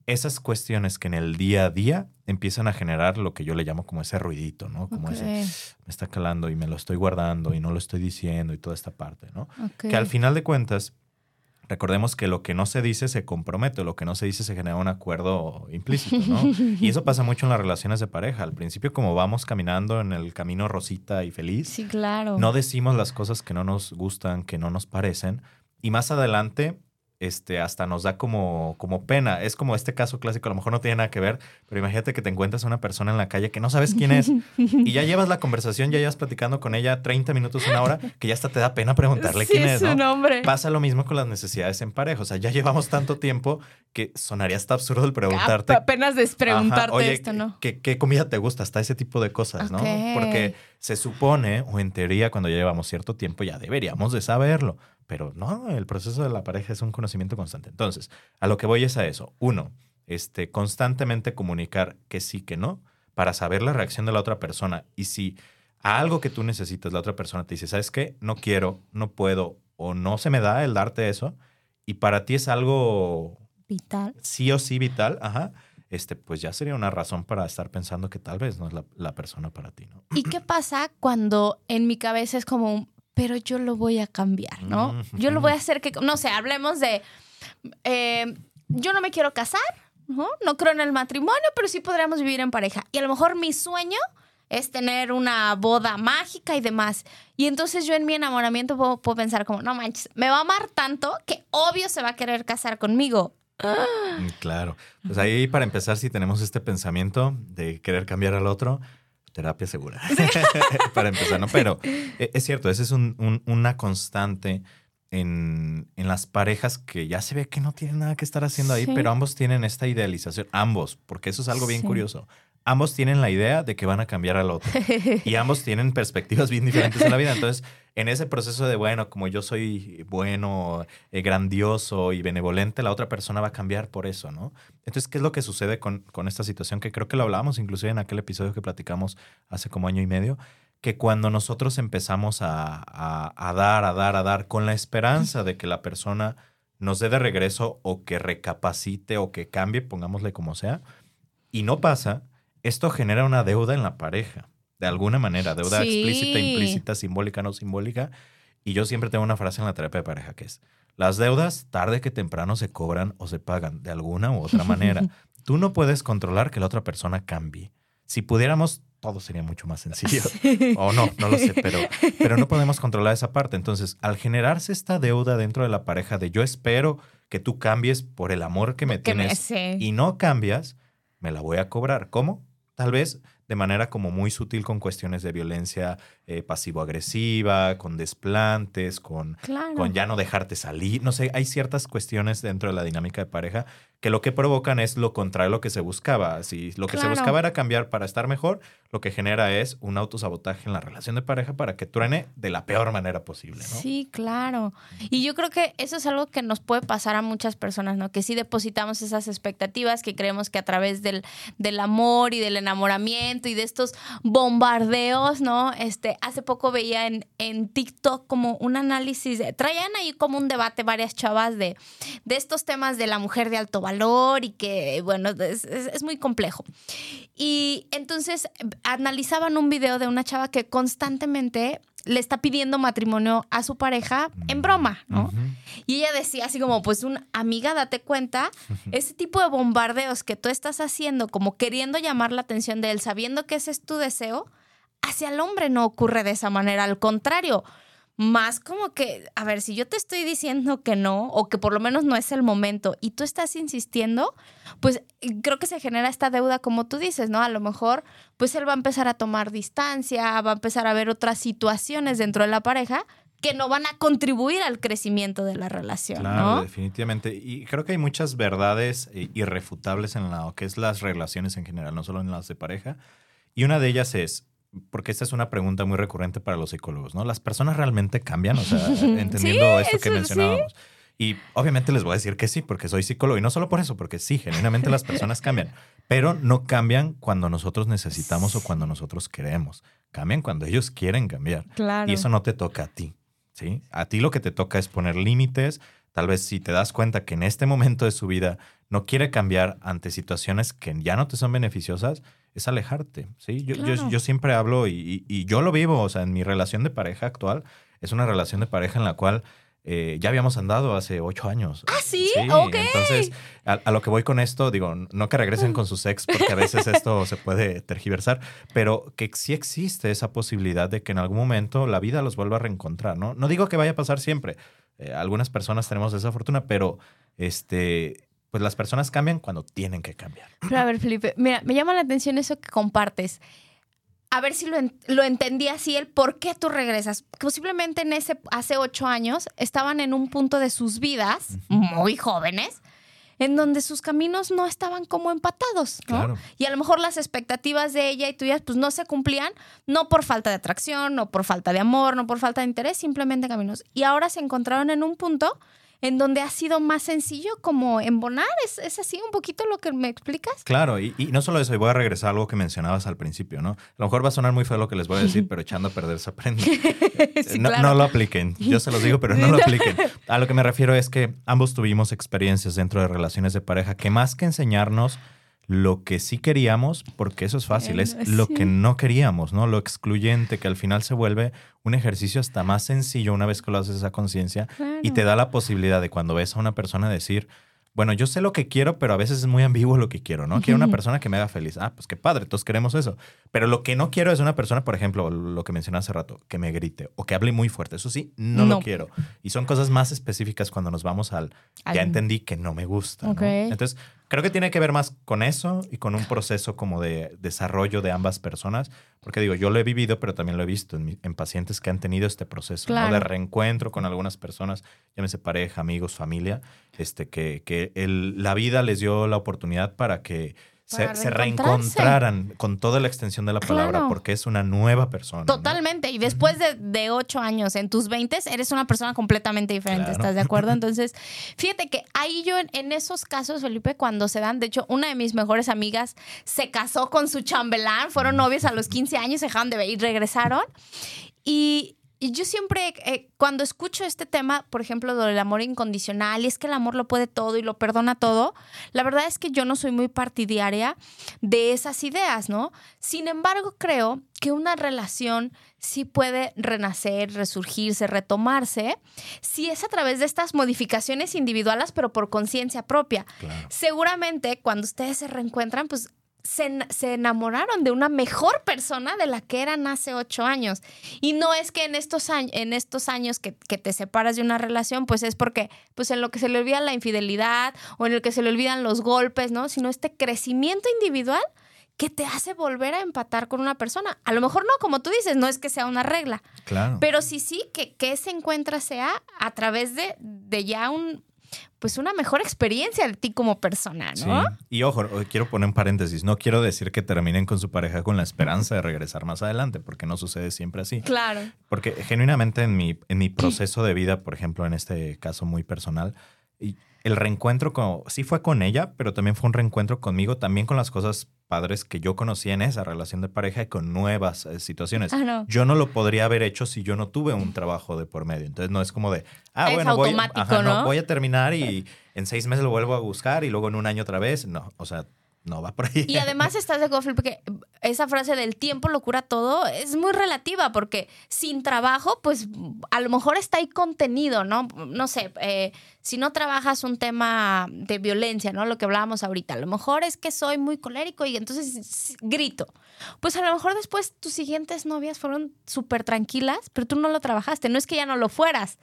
esas cuestiones que en el día a día empiezan a generar lo que yo le llamo como ese ruidito, ¿no? Como ese, me está calando y me lo estoy guardando y no lo estoy diciendo y toda esta parte, ¿no? Que al final de cuentas, recordemos que lo que no se dice se compromete, lo que no se dice se genera un acuerdo implícito, ¿no? y eso pasa mucho en las relaciones de pareja. Al principio, como vamos caminando en el camino rosita y feliz, sí, claro. no decimos las cosas que no nos gustan, que no nos parecen, y más adelante este, hasta nos da como, como pena. Es como este caso clásico, a lo mejor no tiene nada que ver, pero imagínate que te encuentras a una persona en la calle que no sabes quién es y ya llevas la conversación, ya llevas platicando con ella 30 minutos, una hora, que ya hasta te da pena preguntarle quién es. Su nombre. Pasa lo mismo con las necesidades en pareja. O sea, ya llevamos tanto tiempo que sonaría hasta absurdo el preguntarte. Apenas despreguntarte esto, ¿no? ¿qué, ¿qué, comida te gusta? Hasta ese tipo de cosas, ¿no? Porque se supone, o en teoría, cuando ya llevamos cierto tiempo, ya deberíamos de saberlo. Pero no, el proceso de la pareja es un conocimiento constante. Entonces, a lo que voy es a eso. Uno, este, constantemente comunicar que sí, que no, para saber la reacción de la otra persona. Y si a algo que tú necesitas, la otra persona te dice, ¿sabes qué? No quiero, no puedo, o no se me da el darte eso, y para ti es algo vital. Sí o sí vital, ajá. Este, pues ya sería una razón para estar pensando que tal vez no es la, la persona para ti, ¿no? ¿Y qué pasa cuando en mi cabeza es como un, pero yo lo voy a cambiar, ¿no? Yo lo voy a hacer que, no sé, hablemos de, eh, yo no me quiero casar, ¿no? no creo en el matrimonio, pero sí podríamos vivir en pareja. Y a lo mejor mi sueño es tener una boda mágica y demás. Y entonces yo en mi enamoramiento puedo, puedo, pensar como, no manches, me va a amar tanto que obvio se va a querer casar conmigo. Mm, Claro. Pues ahí para empezar, si tenemos este pensamiento de querer cambiar al otro, terapia segura. para empezar, ¿no? Pero eh, es cierto, esa es un- un- una constante en, en las parejas que ya se ve que no tienen nada que estar haciendo ahí, Sí. pero ambos tienen esta idealización, ambos, porque eso es algo bien Sí. curioso. Ambos tienen la idea de que van a cambiar al otro y ambos tienen perspectivas bien diferentes en la vida. Entonces, en ese proceso de, bueno, como yo soy bueno, eh, grandioso y benevolente, la otra persona va a cambiar por eso, ¿no? Entonces, ¿qué es lo que sucede con, con esta situación? Que creo que lo hablábamos inclusive en aquel episodio que platicamos hace como año y medio, que cuando nosotros empezamos a, a- a dar, a dar, a dar, con la esperanza de que la persona nos dé de regreso o que recapacite o que cambie, pongámosle como sea, y no pasa, esto genera una deuda en la pareja, de alguna manera, deuda Sí. explícita, implícita, simbólica, no simbólica. Y yo siempre tengo una frase en la terapia de pareja que es, las deudas tarde que temprano se cobran o se pagan de alguna u otra manera. Tú no puedes controlar que la otra persona cambie. Si pudiéramos, todo sería mucho más sencillo. O no, no lo sé, pero, pero no podemos controlar esa parte. Entonces, al generarse esta deuda dentro de la pareja de yo espero que tú cambies por el amor que me Que me- tienes sí. y no cambias, me la voy a cobrar. ¿Cómo? Tal vez de manera como muy sutil con cuestiones de violencia eh, pasivo-agresiva, con desplantes, con, Claro. con ya no dejarte salir. No sé, hay ciertas cuestiones dentro de la dinámica de pareja que lo que provocan es lo contrario a lo que se buscaba. Si lo que se buscaba era cambiar para estar mejor, lo que genera es un autosabotaje en la relación de pareja para que truene de la peor manera posible, ¿no? Sí, claro. Y yo creo que eso es algo que nos puede pasar a muchas personas, ¿no? Que sí depositamos esas expectativas, que creemos que a través del, del amor y del enamoramiento y de estos bombardeos, ¿no? Este, hace poco veía en, en TikTok como un análisis, de- traían ahí como un debate varias chavas de, de estos temas de la mujer de alto valor y que, bueno, es, es- es muy complejo. Y entonces analizaban un video de una chava que constantemente le está pidiendo matrimonio a su pareja en broma, ¿no? Y ella decía así como, pues una amiga, date cuenta, ese tipo de bombardeos que tú estás haciendo, como queriendo llamar la atención de él, sabiendo que ese es tu deseo, hacia el hombre no ocurre de esa manera, al contrario. Más como que, a ver, si yo te estoy diciendo que no, o que por lo menos no es el momento, y tú estás insistiendo, pues creo que se genera esta deuda, como tú dices, ¿no? A lo mejor, pues él va a empezar a tomar distancia, va a empezar a ver otras situaciones dentro de la pareja que no van a contribuir al crecimiento de la relación, Claro, ¿no? definitivamente. Y creo que hay muchas verdades eh, irrefutables en lo que es las relaciones en general, no solo en las de pareja. Y una de ellas es, porque esta es una pregunta muy recurrente para los psicólogos, ¿no? ¿Las personas realmente cambian? O sea, entendiendo esto que sí. mencionábamos. Y obviamente les voy a decir que sí, porque soy psicólogo. Y no solo por eso, porque sí, genuinamente las personas cambian. Pero no cambian cuando nosotros necesitamos o cuando nosotros queremos. Cambian cuando ellos quieren cambiar. Claro. Y eso no te toca a ti, ¿sí? A ti lo que te toca es poner límites. Tal vez si te das cuenta que en este momento de su vida no quiere cambiar ante situaciones que ya no te son beneficiosas, es alejarte, ¿sí? Yo, yo- Claro. yo siempre hablo y, y- y yo lo vivo, o sea, en mi relación de pareja actual, es una relación de pareja en la cual eh, ya habíamos andado hace ocho años. Ah, ¿sí? Ok. Entonces, a, a lo que voy con esto, digo, no que regresen con sus ex, porque a veces esto se puede tergiversar, pero que sí existe esa posibilidad de que en algún momento la vida los vuelva a reencontrar, ¿no? No digo que vaya a pasar siempre. eh, algunas personas tenemos esa fortuna, pero este, pues las personas cambian cuando tienen que cambiar. Pero a ver, Felipe, mira, me llama la atención eso que compartes. A ver si lo, en- lo entendí así, el por qué tú regresas. Posiblemente en ese, hace ocho años, estaban en un punto de sus vidas, muy jóvenes, en donde sus caminos no estaban como empatados, ¿no? Claro. Y a lo mejor las expectativas de ella y tuyas pues no se cumplían, no por falta de atracción, no por falta de amor, no por falta de interés, simplemente caminos. Y ahora se encontraron en un punto en donde ha sido más sencillo como embonar. ¿Es, es así un poquito lo que me explicas? Claro, y, y no solo eso, y voy a regresar a algo que mencionabas al principio, ¿no? A lo mejor va a sonar muy feo lo que les voy a decir, pero echando a perder se aprende. Sí, no, claro. no lo apliquen, yo se los digo, pero no lo apliquen. A lo que me refiero es que ambos tuvimos experiencias dentro de relaciones de pareja que más que enseñarnos lo que sí queríamos, porque eso es fácil, es Eh, lo que no queríamos, ¿no? Lo excluyente, que al final se vuelve un ejercicio hasta más sencillo una vez que lo haces esa conciencia y te da la posibilidad de cuando ves a una persona decir, bueno, yo sé lo que quiero, pero a veces es muy ambiguo lo que quiero, ¿no? Quiero una persona que me haga feliz. Ah, pues qué padre, todos queremos eso. Pero lo que no quiero es una persona, por ejemplo, lo que mencioné hace rato, que me grite o que hable muy fuerte. Eso sí, no, No. lo quiero. Y son cosas más específicas cuando nos vamos al, Al- ya entendí que no me gusta. Entonces, creo que tiene que ver más con eso y con un proceso como de desarrollo de ambas personas. Porque digo, yo lo he vivido, pero también lo he visto en, mi- en pacientes que han tenido este proceso de reencuentro con algunas personas, llámese pareja, amigos, familia, este, que, que el- la vida les dio la oportunidad para que se, se reencontraran con toda la extensión de la palabra, Claro. porque es una nueva persona. ¿no? Totalmente. Y después de, de ocho años en tus 20 eres una persona completamente diferente. Claro. ¿Estás de acuerdo? Entonces, fíjate que ahí yo en, en esos casos, Felipe, cuando se dan, de hecho, una de mis mejores amigas se casó con su chambelán, fueron novios a los 15 años, se dejaron de ver y regresaron. Y, y yo siempre, eh, cuando escucho este tema, por ejemplo, lo del amor incondicional, y es que el amor lo puede todo y lo perdona todo, la verdad es que yo no soy muy partidaria de esas ideas, ¿no? Sin embargo, creo que una relación sí puede renacer, resurgirse, retomarse, si es a través de estas modificaciones individuales, pero por conciencia propia. Claro. Seguramente cuando ustedes se reencuentran, pues se, se enamoraron de una mejor persona de la que eran hace ocho años. Y no es que en estos, años, en estos años que, que te separas de una relación, pues es porque pues en lo que se le olvida la infidelidad o en el que se le olvidan los golpes, ¿no? Sino este crecimiento individual que te hace volver a empatar con una persona. A lo mejor no, como tú dices, no es que sea una regla, Claro. pero sí, sí, que, que ese encuentro sea a través de, de ya un, pues una mejor experiencia de ti como persona, ¿no? Sí. Y ojo, quiero poner un paréntesis. No quiero decir que terminen con su pareja con la esperanza de regresar más adelante, porque no sucede siempre así. Claro. Porque genuinamente en mi, en mi proceso de vida, por ejemplo, en este caso muy personal, y el reencuentro con, sí fue con ella, pero también fue un reencuentro conmigo, también con las cosas padres que yo conocí en esa relación de pareja y con nuevas eh, situaciones. Ah, no. Yo no lo podría haber hecho si yo no tuve un trabajo de por medio. Entonces no es como de, ah, Es bueno, voy a terminar y en seis meses lo vuelvo a buscar y luego en un año otra vez. No, o sea, no va por ahí. Y además estás de acuerdo, Felipe, que esa frase del tiempo lo cura todo es muy relativa porque sin trabajo, pues a lo mejor está ahí contenido, ¿no? No sé, eh, si no trabajas un tema de violencia, ¿no? Lo que hablábamos ahorita, a lo mejor es que soy muy colérico y entonces grito. Pues a lo mejor después tus siguientes novias fueron súper tranquilas, pero tú no lo trabajaste. No es que ya no lo fueras.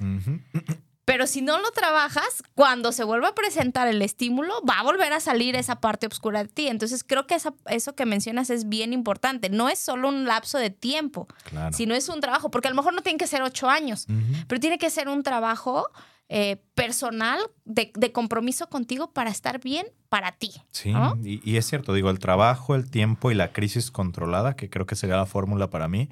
Pero si no lo trabajas, cuando se vuelva a presentar el estímulo, va a volver a salir esa parte oscura de ti. Entonces creo que esa- eso que mencionas es bien importante. No es solo un lapso de tiempo, Claro. sino es un trabajo, porque a lo mejor no tiene que ser ocho años, pero tiene que ser un trabajo eh, personal de, de compromiso contigo para estar bien para ti. Sí, ¿no? y, y es cierto, digo, el trabajo, el tiempo y la crisis controlada, que creo que sería la fórmula para mí,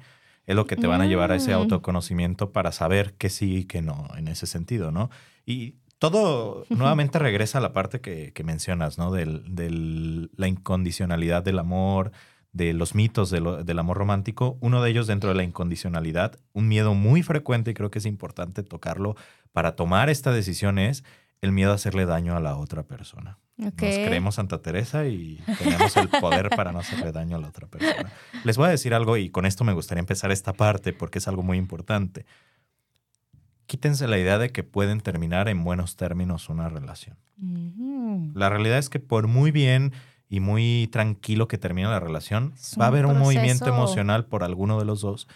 es lo que te van a llevar a ese Mm. autoconocimiento para saber qué sí y qué no en ese sentido, ¿no? Y todo nuevamente regresa a la parte que, que mencionas, ¿no? Del, del- la incondicionalidad del amor, de los mitos de lo- del amor romántico. Uno de ellos dentro de la incondicionalidad, un miedo muy frecuente y creo que es importante tocarlo para tomar esta decisión es el miedo a hacerle daño a la otra persona. Ok. Nos creemos Santa Teresa y tenemos el poder para no hacerle daño a la otra persona. Les voy a decir algo y con esto me gustaría empezar esta parte porque es algo muy importante. Quítense la idea de que pueden terminar en buenos términos una relación. La realidad es que por muy bien y muy tranquilo que termine la relación, va a haber un movimiento emocional por alguno de los dos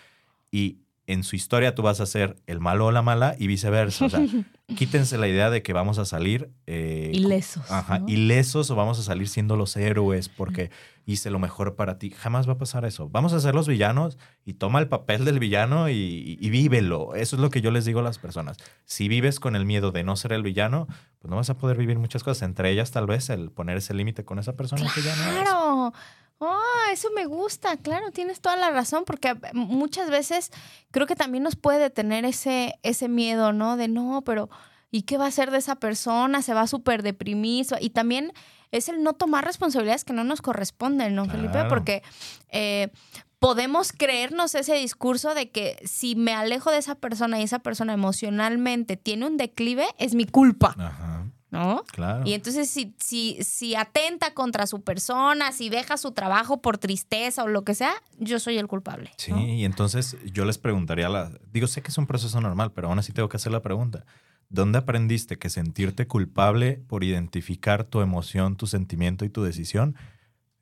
y en su historia tú vas a ser el malo o la mala y viceversa. O sea, quítense la idea de que vamos a salir eh, Ilesos. Ajá, ¿no? ilesos o vamos a salir siendo los héroes porque hice lo mejor para ti. Jamás va a pasar eso. Vamos a ser los villanos y toma el papel del villano y, y- vívelo. Eso es lo que yo les digo a las personas. Si vives con el miedo de no ser el villano, pues no vas a poder vivir muchas cosas. Entre ellas, tal vez, el poner ese límite con esa persona que ya no eres. Ah, eso me gusta, claro, tienes toda la razón, porque muchas veces creo que también nos puede detener ese, ese miedo, ¿no? De no, pero ¿y qué va a hacer de esa persona? Se va a súper deprimir. Y también es el no tomar responsabilidades que no nos corresponden, ¿no, Felipe? Claro. Porque eh, podemos creernos ese discurso de que si me alejo de esa persona y esa persona emocionalmente tiene un declive, es mi culpa, Ajá, ¿no? claro. Y entonces si, si, si atenta contra su persona, si deja su trabajo por tristeza o lo que sea, yo soy el culpable. Sí, ¿no? y entonces yo les preguntaría, a la, digo, sé que es un proceso normal, pero aún así tengo que hacer la pregunta. ¿Dónde aprendiste que sentirte culpable por identificar tu emoción, tu sentimiento y tu decisión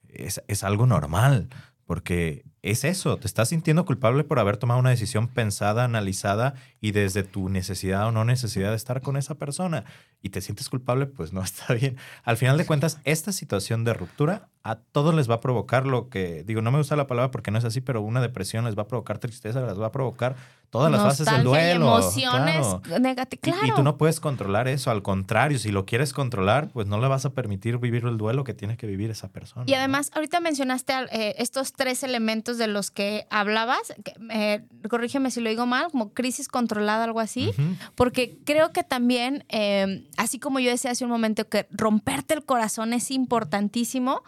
es, es algo normal? Porque es eso, te estás sintiendo culpable por haber tomado una decisión pensada, analizada y desde tu necesidad o no necesidad de estar con esa persona y te sientes culpable, pues no está bien. Al final de cuentas, esta situación de ruptura a todos les va a provocar lo que, digo, no me gusta la palabra porque no es así, pero una depresión les va a provocar tristeza, les va a provocar todas las fases del duelo. emociones negativas. Y, tú no puedes controlar eso, al contrario, si lo quieres controlar, pues no le vas a permitir vivir el duelo que tiene que vivir esa persona. Y además, ahorita mencionaste eh, estos tres elementos de los que hablabas, eh, corrígeme si lo digo mal, como crisis controlada, algo así, porque creo que también, eh, así como yo decía hace un momento, que romperte el corazón es importantísimo,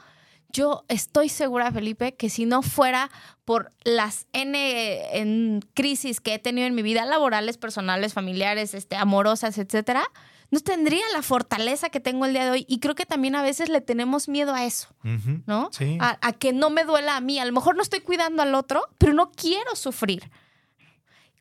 yo estoy segura, Felipe, que si no fuera por las N en crisis que he tenido en mi vida, laborales, personales, familiares, este, amorosas, etcétera, no tendría la fortaleza que tengo el día de hoy. Y creo que también a veces le tenemos miedo a eso, ¿no? Sí. A, que no me duela a mí. A lo mejor no estoy cuidando al otro, pero no quiero sufrir.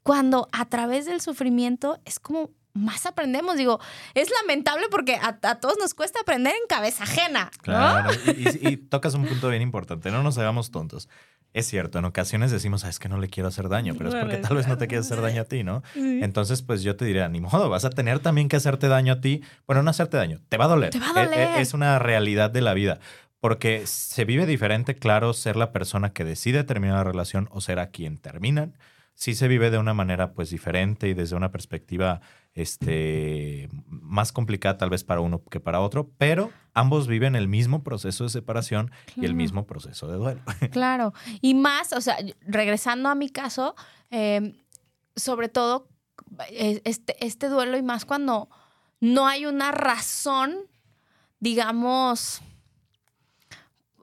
Cuando a través del sufrimiento es como más aprendemos. Digo, es lamentable porque a, todos nos cuesta aprender en cabeza ajena. Claro, y, tocas un punto bien importante. No nos hagamos tontos. Es cierto, en ocasiones decimos, es que no le quiero hacer daño, pero es porque tal vez no te quieres hacer daño a ti, ¿no? Entonces, pues yo te diría, ni modo, vas a tener también que hacerte daño a ti. Bueno, no hacerte daño, te va a doler. Te va a e, e, doler. Es, una realidad de la vida. Porque se vive diferente, claro, ser la persona que decide terminar la relación o ser a quien terminan. Sí se vive de una manera, pues, diferente y desde una perspectiva este, más complicada tal vez para uno que para otro, pero ambos viven el mismo proceso de separación y el mismo proceso de duelo. Claro, y más, o sea, regresando a mi caso, em, sobre todo e, este, este duelo y más cuando no hay una razón, digamos,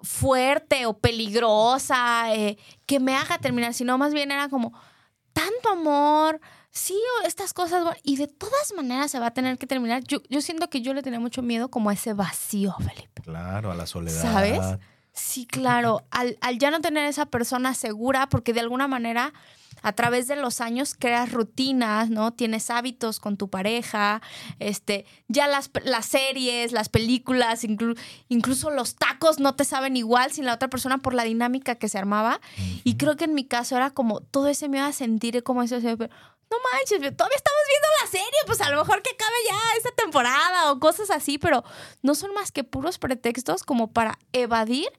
fuerte o peligrosa eh, que me haga terminar, sino más bien era como tanto amor, sí, estas cosas, y de todas maneras se va a tener que terminar. Yo, yo siento que yo le tenía mucho miedo como a ese vacío, Felipe. Claro, a la soledad. ¿Sabes? Sí, claro, al, al ya no tener esa persona segura, porque de alguna manera a través de los años creas rutinas, ¿no? Tienes hábitos con tu pareja, este, ya las, las series, las películas, incluso los tacos no te saben igual sin la otra persona por la dinámica que se armaba. Y creo que en mi caso era como todo ese miedo a sentir como eso, no manches, todavía estamos viendo la serie, pues a lo mejor que acabe ya esta temporada o cosas así, pero no son más que puros pretextos como para evadir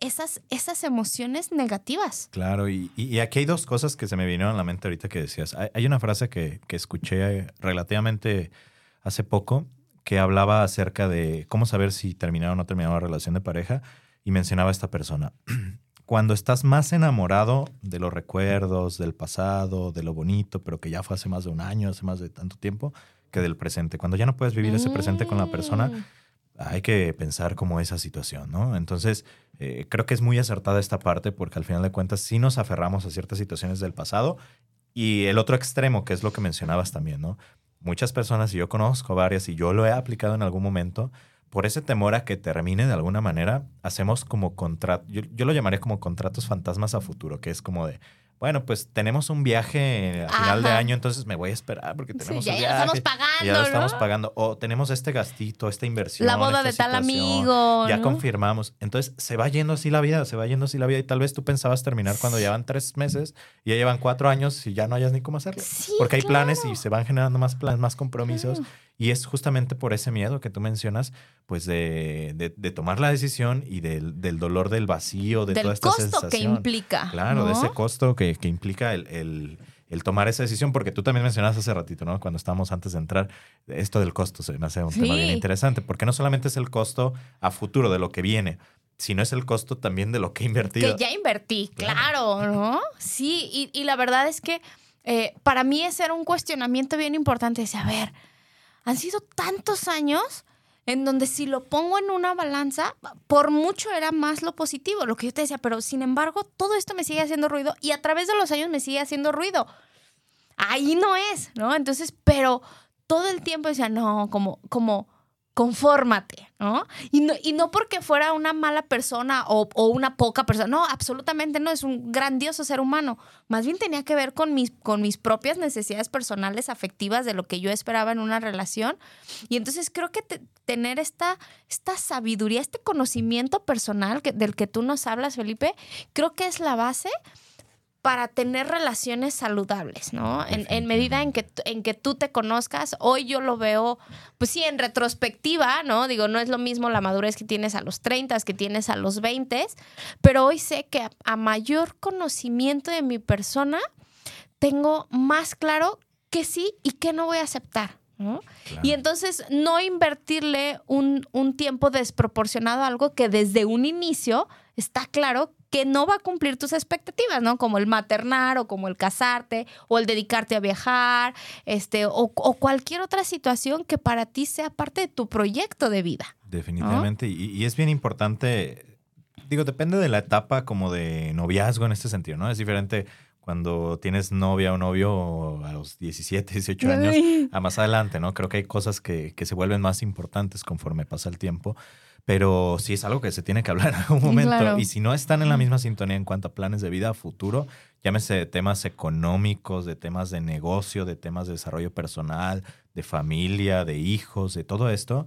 esas, esas emociones negativas. Claro, y, y, aquí hay dos cosas que se me vinieron a la mente ahorita que decías. Hay, una frase que, que, escuché relativamente hace poco que hablaba acerca de cómo saber si terminaron o no terminaron la relación de pareja y mencionaba a esta persona. Cuando estás más enamorado de los recuerdos, del pasado, de lo bonito, pero que ya fue hace más de un año, hace más de tanto tiempo, que del presente. Cuando ya no puedes vivir ese presente con la persona, mm. Hay que pensar como esa situación, ¿no? Entonces, eh, creo que es muy acertada esta parte porque al final de cuentas sí nos aferramos a ciertas situaciones del pasado y el otro extremo, que es lo que mencionabas también, ¿no? Muchas personas, y yo conozco varias y yo lo he aplicado en algún momento, por ese temor a que termine de alguna manera, hacemos como contratos, yo, lo llamaría como contratos fantasmas a futuro, que es como de, bueno, pues tenemos un viaje a final de año, entonces me voy a esperar porque tenemos sí, ya, ya lo estamos pagando. Ya lo estamos pagando. O tenemos este gastito, esta inversión. La boda de tal amigo. Ya confirmamos. Entonces se va yendo así la vida, se va yendo así la vida. Y tal vez tú pensabas terminar cuando llevan tres meses y ya llevan cuatro años y ya no hayas ni cómo hacerlo. porque hay planes y se van generando más planes, más compromisos. Y es justamente por ese miedo que tú mencionas, pues de, de, tomar la decisión y del, del, dolor del vacío, de toda esta sensación. costo que implica. Claro, de ese costo que, que implica el, el, el, tomar esa decisión, porque tú también mencionaste hace ratito, ¿no? Cuando estábamos antes de entrar, esto del costo se me hace un tema bien interesante, porque no solamente es el costo a futuro de lo que viene, sino es el costo también de lo que he invertido. Que ya invertí, claro, ¿no? Sí, y, y, la verdad es que eh, para mí ese era un cuestionamiento bien importante. Decía, a ver, han sido tantos años en donde si lo pongo en una balanza, por mucho era más lo positivo, lo que yo te decía, pero sin embargo, todo esto me sigue haciendo ruido y a través de los años me sigue haciendo ruido. Ahí no es, ¿no? Entonces, pero todo el tiempo decía, no, como, como, confórmate, ¿no? Y no, y no porque fuera una mala persona o, una poca persona, no, absolutamente no, es un grandioso ser humano. Más bien tenía que ver con mis, con mis propias necesidades personales, afectivas, de lo que yo esperaba en una relación. Y entonces creo que tener esta, esta sabiduría, este conocimiento personal del que tú nos hablas, Felipe, creo que es la base para tener relaciones saludables, ¿no? En, medida en que, en que tú te conozcas, hoy yo lo veo, pues sí, en retrospectiva, ¿no? Digo, no es lo mismo la madurez que tienes a los 30, que tienes a los 20, pero hoy sé que a, mayor conocimiento de mi persona, tengo más claro que sí y que no voy a aceptar. ¿no? Y entonces no invertirle un, un tiempo desproporcionado a algo que desde un inicio está claro que no va a cumplir tus expectativas, ¿no? Como el maternar o como el casarte o el dedicarte a viajar, este, o, cualquier otra situación que para ti sea parte de tu proyecto de vida. Definitivamente. Y, es bien importante, digo, depende de la etapa como de noviazgo en este sentido, ¿no? Es diferente cuando tienes novia o novio a los 17, 18 años, a más adelante, ¿no? Creo que hay cosas que, que se vuelven más importantes conforme pasa el tiempo pero sí es algo que se tiene que hablar en algún momento. Y si no están en la misma sintonía en cuanto a planes de vida a futuro, llámese de temas económicos, de temas de negocio, de temas de desarrollo personal, de familia, de hijos, de todo esto,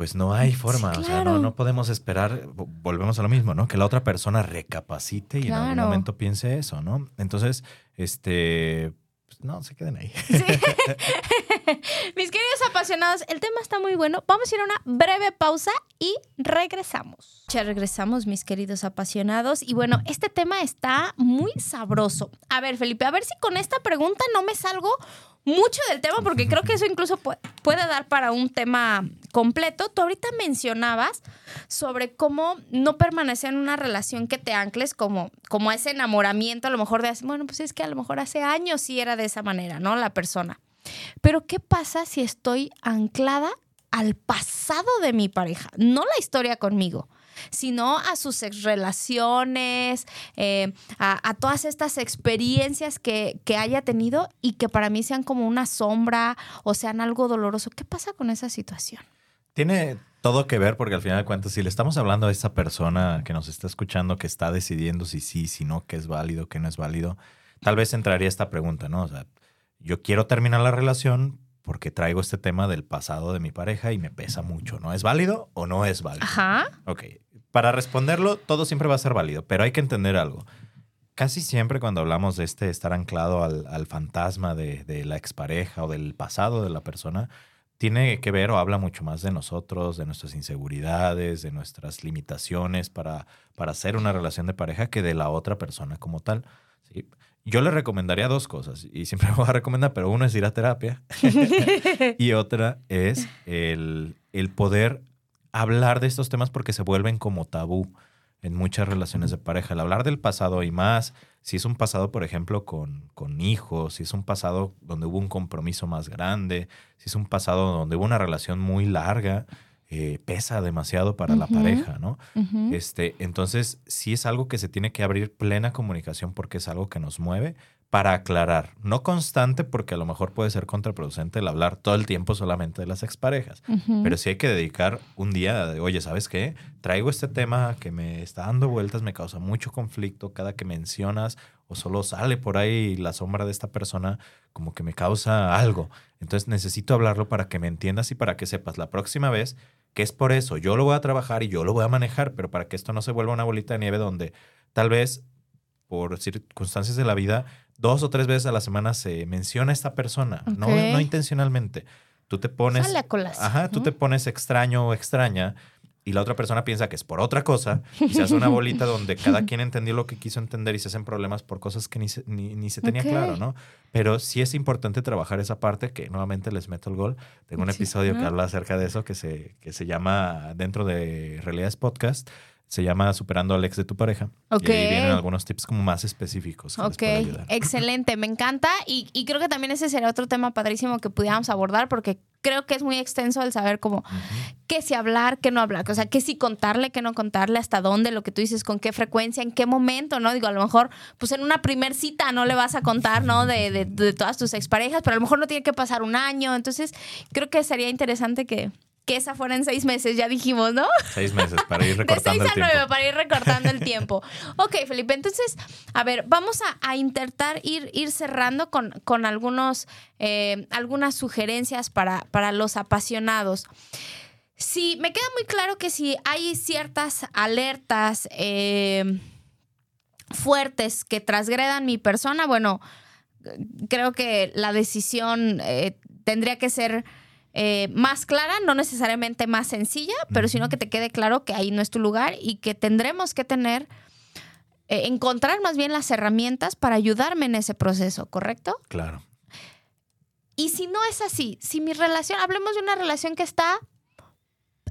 pues no hay forma. O sea, no, no, podemos esperar, volvemos a lo mismo, ¿no? Que la otra persona recapacite y en algún momento piense eso, ¿no? Entonces, este, pues no, se queden ahí. Mis queridos apasionados, el tema está muy bueno. Vamos a ir a una breve pausa y regresamos. Ya regresamos, mis queridos apasionados. Y bueno, este tema está muy sabroso. A ver, Felipe, a ver si con esta pregunta no me salgo mucho del tema, porque creo que eso incluso puede dar para un tema completo. Tú ahorita mencionabas sobre cómo no permanecer en una relación que te ancles como, como ese enamoramiento, a lo mejor de, bueno, pues es que a lo mejor hace años sí era de esa manera, ¿no? La persona. Pero ¿qué pasa si estoy anclada al pasado de mi pareja? No la historia conmigo sino a sus relaciones, eh, a, todas estas experiencias que, que, haya tenido y que para mí sean como una sombra o sean algo doloroso. ¿Qué pasa con esa situación? Tiene todo que ver porque al final de cuentas, si le estamos hablando a esa persona que nos está escuchando, que está decidiendo si sí, si no, que es válido, que no es válido, tal vez entraría esta pregunta, ¿no? O sea, yo quiero terminar la relación porque traigo este tema del pasado de mi pareja y me pesa mucho, ¿no? ¿Es válido o no es válido? Ajá. Ok. Para responderlo, todo siempre va a ser válido, pero hay que entender algo. Casi siempre cuando hablamos de este estar anclado al, fantasma de, de, la expareja o del pasado de la persona, tiene que ver o habla mucho más de nosotros, de nuestras inseguridades, de nuestras limitaciones para, para hacer una relación de pareja que de la otra persona como tal. ¿sí? Yo le recomendaría dos cosas, y siempre me voy a recomendar, pero uno es ir a terapia y otra es el, el poder hablar de estos temas porque se vuelven como tabú en muchas relaciones de pareja. El hablar del pasado y más, si es un pasado, por ejemplo, con, con hijos, si es un pasado donde hubo un compromiso más grande, si es un pasado donde hubo una relación muy larga, eh, pesa demasiado para la pareja, ¿no? este, entonces, sí es algo que se tiene que abrir plena comunicación porque es algo que nos mueve para aclarar. No constante porque a lo mejor puede ser contraproducente el hablar todo el tiempo solamente de las exparejas, pero sí hay que dedicar un día de, oye, ¿sabes qué? Traigo este tema que me está dando vueltas, me causa mucho conflicto cada que mencionas o solo sale por ahí la sombra de esta persona, como que me causa algo. Entonces necesito hablarlo para que me entiendas y para que sepas la próxima vez que es por eso. Yo lo voy a trabajar y yo lo voy a manejar, pero para que esto no se vuelva una bolita de nieve donde tal vez por circunstancias de la vida, dos o tres veces a la semana se menciona esta persona, no, no intencionalmente. Tú te pones... ajá, tú te pones extraño o extraña y la otra persona piensa que es por otra cosa y se hace una bolita donde cada quien entendió lo que quiso entender y se hacen problemas por cosas que ni se, ni, se tenía claro, ¿no? Pero sí es importante trabajar esa parte que nuevamente les meto el gol. Tengo un episodio que habla acerca de eso que se, que se llama dentro de Realidades Podcast se llama Superando al ex de tu pareja. Ok. Y ahí vienen algunos tips como más específicos. ok, excelente, me encanta. Y, y, creo que también ese sería otro tema padrísimo que pudiéramos abordar porque creo que es muy extenso el saber cómo, qué si hablar, qué no hablar. O sea, qué si contarle, qué no contarle, hasta dónde, lo que tú dices, con qué frecuencia, en qué momento, ¿no? Digo, a lo mejor, pues en una primer cita no le vas a contar, ¿no? De, de, de todas tus exparejas, pero a lo mejor no tiene que pasar un año. Entonces, creo que sería interesante que que esa fuera en seis meses, ya dijimos, ¿no? Seis meses para ir De recortando seis a el tiempo. nueve, para ir recortando el tiempo. Ok, Felipe, entonces, a ver, vamos a, a intentar ir, ir cerrando con, con algunos, eh, algunas sugerencias para, para los apasionados. Sí, me queda muy claro que si hay ciertas alertas eh, fuertes que transgredan mi persona, bueno, creo que la decisión eh, tendría que ser eh, más clara, no necesariamente más sencilla, pero sino que te quede claro que ahí no es tu lugar y que tendremos que tener, eh, encontrar más bien las herramientas para ayudarme en ese proceso, ¿correcto? Claro. Y si no es así, si mi relación, hablemos de una relación que está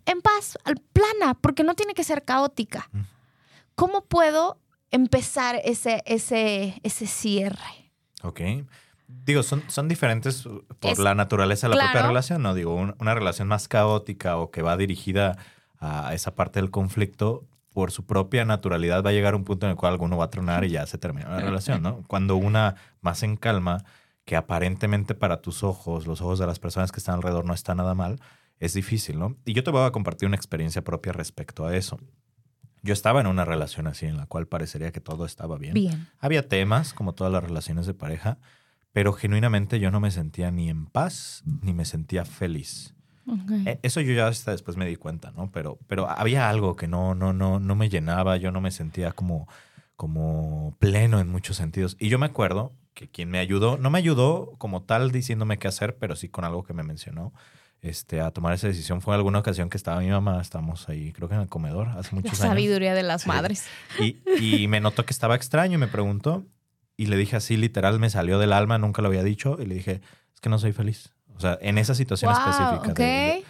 en paz, plana, porque no tiene que ser caótica. ¿Cómo puedo empezar ese, ese, ese cierre? Ok. Digo, son, son diferentes por Es- la naturaleza de la propia relación, ¿no? Digo, un- una relación más caótica o que va dirigida a esa parte del conflicto, por su propia naturalidad va a llegar un punto en el cual alguno va a tronar y ya se termina la relación, ¿no? Cuando una más en calma, que aparentemente para tus ojos, los ojos de las personas que están alrededor no está nada mal, es difícil, ¿no? Y yo te voy a compartir una experiencia propia respecto a eso. Yo estaba en una relación así en la cual parecería que todo estaba bien. Bien. Había temas, como todas las relaciones de pareja, pero genuinamente yo no me sentía ni en paz ni me sentía feliz. Eh, Eso yo ya hasta después me di cuenta, ¿no? Pero, pero había algo que no, no, no, no me llenaba, yo no me sentía como, como pleno en muchos sentidos. Y yo me acuerdo que quien me ayudó, no me ayudó como tal diciéndome qué hacer, pero sí con algo que me mencionó. Este, a tomar esa decisión fue alguna ocasión que estaba mi mamá, estábamos ahí, creo que en el comedor, hace La muchos años. sabiduría de las Sí. madres. Y, y me notó que estaba extraño y me preguntó. Y le dije así, literal, me salió del alma, nunca lo había dicho. Y le dije, es que no soy feliz. O sea, en esa situación Wow, específica. ok. de- de-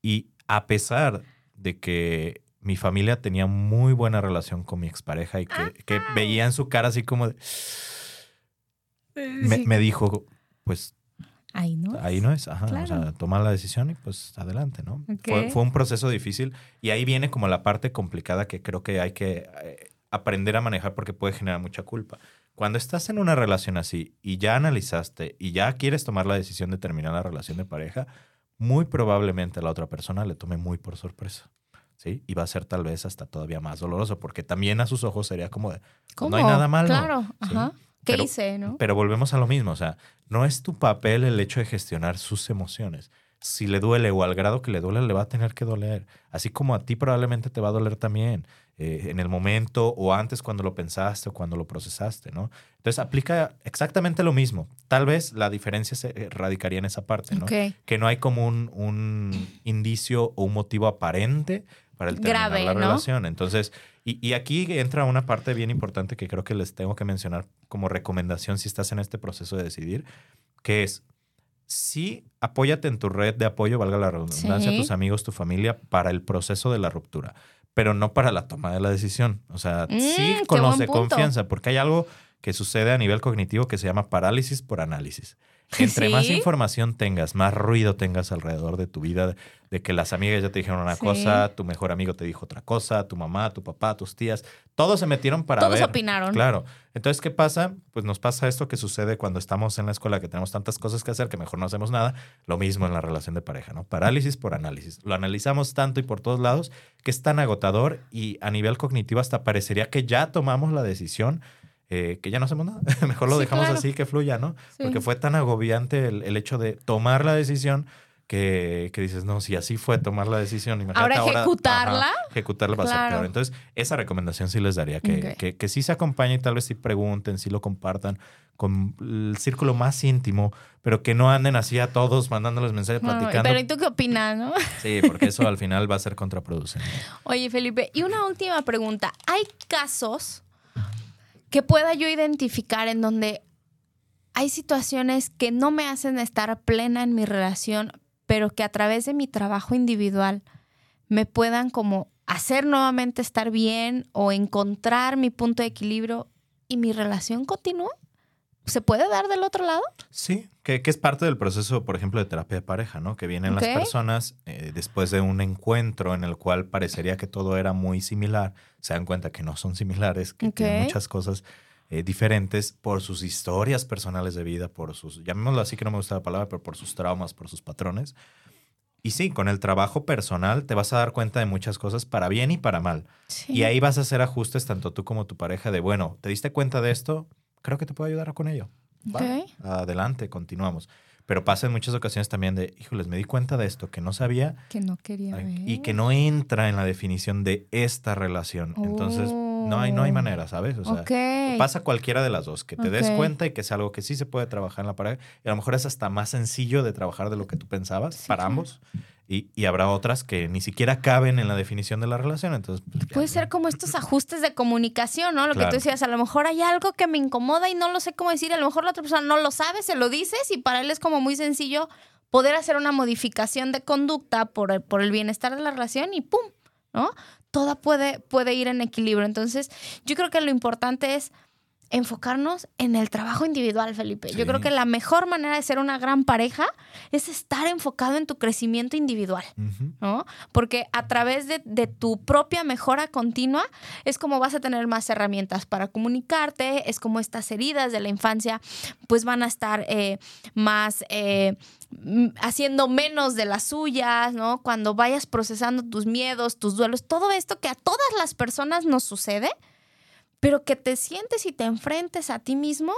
y a pesar de que mi familia tenía muy buena relación con mi expareja y que, que veía en su cara así como de- me, me dijo, pues Ahí, ¿no? ahí no es, ajá, Claro. o sea, toma la decisión y pues adelante, ¿no? Ok. Fue, fue un proceso difícil y ahí viene como la parte complicada que creo que hay que eh, aprender a manejar porque puede generar mucha culpa. Cuando estás en una relación así y ya analizaste y ya quieres tomar la decisión de terminar la relación de pareja, muy probablemente a la otra persona le tome muy por sorpresa. ¿Sí? Y va a ser tal vez hasta todavía más doloroso, porque también a sus ojos sería como de, ¿Cómo? no hay nada malo. Claro, ¿sí? ajá. ¿Qué Pero- hice, no? Pero volvemos a lo mismo, o sea, no es tu papel el hecho de gestionar sus emociones. Si le duele o al grado que le duele, le va a tener que doler. Así como a ti probablemente te va a doler también eh, en el momento o antes cuando lo pensaste o cuando lo procesaste, ¿no? Entonces aplica exactamente lo mismo. Tal vez la diferencia se radicaría en esa parte, ¿no? Que no hay como un, un indicio o un motivo aparente para el terminar Grave, la ¿no? relación. Entonces, y, y aquí entra una parte bien importante que creo que les tengo que mencionar como recomendación si estás en este proceso de decidir, que es, sí, apóyate en tu red de apoyo, valga la redundancia, Sí. tus amigos, tu familia, para el proceso de la ruptura, pero no para la toma de la decisión. O sea, Mm, sí qué con los buen de punto. confianza, porque hay algo que sucede a nivel cognitivo que se llama parálisis por análisis. Entre más información tengas, más ruido tengas alrededor de tu vida, de que las amigas ya te dijeron una Sí. cosa, tu mejor amigo te dijo otra cosa, tu mamá, tu papá, tus tías, todos se metieron para Todos ver. opinaron. Claro. Entonces, ¿qué pasa? Pues nos pasa esto que sucede cuando estamos en la escuela, que tenemos tantas cosas que hacer que mejor no hacemos nada. Lo mismo en la relación de pareja, ¿no? Parálisis por análisis. Lo analizamos tanto y por todos lados que es tan agotador y a nivel cognitivo hasta parecería que ya tomamos la decisión. Eh, que ya no hacemos nada. Mejor lo Sí, dejamos claro. así que fluya, ¿no? Sí. Porque fue tan agobiante el, el hecho de tomar la decisión que, que dices, no, si así fue tomar la decisión, imagínate Ahora ejecutarla. ajá, ejecutarla va a ser Claro. peor. Entonces, esa recomendación sí les daría, que, Ok. que, que sí se acompañen y tal vez sí pregunten, sí lo compartan con el círculo más íntimo, pero que no anden así a todos mandándoles mensajes, platicando. pero ¿y tú qué opinas, no? Sí, porque eso al final va a ser contraproducente. Oye, Felipe, y una última pregunta. ¿Hay casos que pueda yo identificar en donde hay situaciones que no me hacen estar plena en mi relación, pero que a través de mi trabajo individual me puedan como hacer nuevamente estar bien o encontrar mi punto de equilibrio y mi relación continúa? ¿Se puede dar del otro lado? Sí, que, que es parte del proceso, por ejemplo, de terapia de pareja, ¿no? Que vienen las personas eh, después de un encuentro en el cual parecería que todo era muy similar, se dan cuenta que no son similares, que tienen muchas cosas eh, diferentes por sus historias personales de vida, por sus, llamémoslo así que no me gusta la palabra, pero por sus traumas, por sus patrones. Y sí, con el trabajo personal te vas a dar cuenta de muchas cosas para bien y para mal. Sí. Y ahí vas a hacer ajustes tanto tú como tu pareja de, bueno, ¿te diste cuenta de esto? Creo que te puedo ayudar con ello. Va, Ok. Adelante, continuamos. Pero pasa en muchas ocasiones también de, híjoles, me di cuenta de esto que no sabía Que no quería ver. y que no entra en la definición de esta relación. Entonces, no hay, no hay manera, ¿sabes? O sea, pasa cualquiera de las dos, que te des cuenta y que es algo que sí se puede trabajar en la pareja. Y a lo mejor es hasta más sencillo de trabajar de lo que tú pensabas Sí, para ambos. Y, y habrá otras que ni siquiera caben en la definición de la relación. Entonces, pues. Puede ser como estos ajustes de comunicación, ¿no? Lo que tú decías, a lo mejor hay algo que me incomoda y no lo sé cómo decir, a lo mejor la otra persona no lo sabe, se lo dices y para él es como muy sencillo poder hacer una modificación de conducta por el, por el bienestar de la relación y ¡pum! ¿No? Toda puede, puede ir en equilibrio. Entonces, yo creo que lo importante es enfocarnos en el trabajo individual, Felipe. Yo creo que la mejor manera de ser una gran pareja es estar enfocado en tu crecimiento individual. ¿no? Porque a través de, de tu propia mejora continua es como vas a tener más herramientas para comunicarte, es como estas heridas de la infancia pues van a estar eh, más eh, haciendo menos de las suyas, ¿no? Cuando vayas procesando tus miedos, tus duelos, todo esto que a todas las personas nos sucede, pero que te sientes y te enfrentes a ti mismo,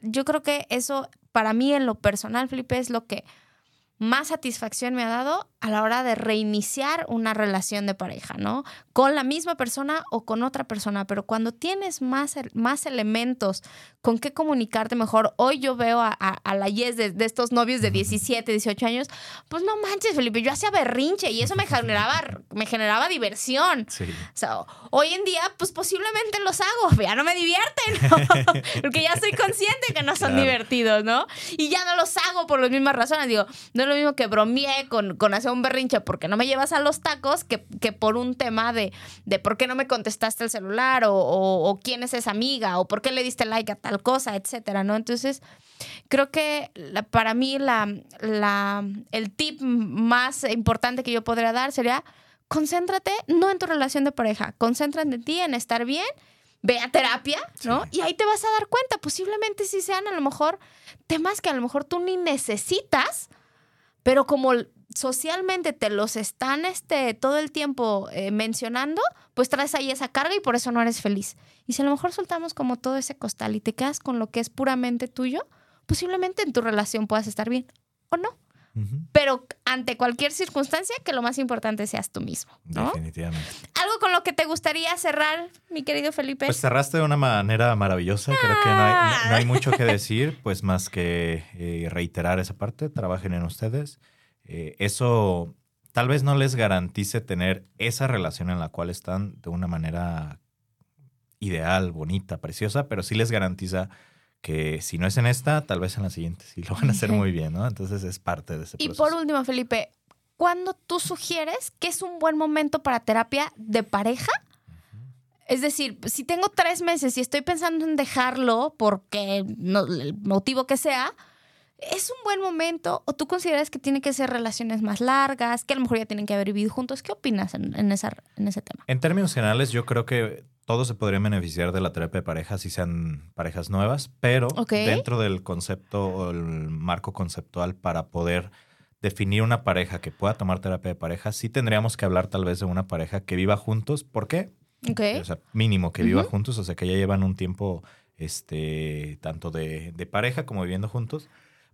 yo creo que eso para mí en lo personal, Felipe, es lo que más satisfacción me ha dado a la hora de reiniciar una relación de pareja, ¿no? Con la misma persona o con otra persona, pero cuando tienes más, más elementos con qué comunicarte mejor, hoy yo veo a, a- a la Yes de, de estos novios de 17, 18 años, pues no manches, Felipe, yo hacía berrinche y eso me generaba, me generaba diversión. Sí. O sea, hoy en día, pues posiblemente los hago, ya no me divierten, ¿no? porque ya soy consciente que no son Claro. divertidos, ¿no? Y ya no los hago por las mismas razones. Digo, no es lo mismo que bromeé con, con hacer un berrinche porque no me llevas a los tacos que, que por un tema de, de por qué no me contestaste el celular o, o- o quién es esa amiga o por qué le diste like a tal cosa, etcétera, ¿no? Entonces, creo que la- para mí la, la- el tip más importante que yo podría dar sería concéntrate no en tu relación de pareja, concéntrate en ti, en estar bien, ve a terapia, ¿no? Y ahí te vas a dar cuenta, posiblemente sí sean a lo mejor temas que a lo mejor tú ni necesitas, pero como socialmente te los están este, todo el tiempo eh, mencionando, pues traes ahí esa carga y por eso no eres feliz. Y si a lo mejor soltamos como todo ese costal y te quedas con lo que es puramente tuyo, posiblemente en tu relación puedas estar bien o no. Pero ante cualquier circunstancia, que lo más importante seas tú mismo, ¿no? Definitivamente. Algo con lo que te gustaría cerrar, mi querido Felipe. Pues cerraste de una manera maravillosa. Creo que no hay, no- no hay mucho que decir, pues más que eh, reiterar esa parte. Trabajen en ustedes. Eh, eso tal vez no les garantice tener esa relación en la cual están de una manera ideal, bonita, preciosa, pero sí les garantiza que si no es en esta, tal vez en la siguiente sí lo van a hacer muy bien, ¿no? Entonces es parte de ese y proceso. por último, Felipe, ¿cuándo tú sugieres que es un buen momento para terapia de pareja? Es decir, si tengo tres meses y estoy pensando en dejarlo porque no- el motivo que sea, ¿es un buen momento? ¿O tú consideras que tiene que ser relaciones más largas, que a lo mejor ya tienen que haber vivido juntos? ¿Qué opinas en, en esa, en ese tema? En términos generales, yo creo que todos se podrían beneficiar de la terapia de pareja si sean parejas nuevas, pero dentro del concepto o el marco conceptual para poder definir una pareja que pueda tomar terapia de pareja, sí tendríamos que hablar tal vez de una pareja que viva juntos. ¿Por qué? O sea, mínimo que viva juntos, o sea, que ya llevan un tiempo este, tanto de, de pareja como viviendo juntos,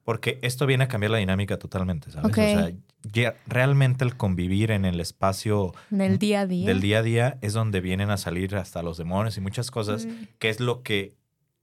porque esto viene a cambiar la dinámica totalmente, ¿sabes? O sea, ya realmente el convivir en el espacio En el día a día. del día a día es donde vienen a salir hasta los demonios y muchas cosas, Mm. que es lo que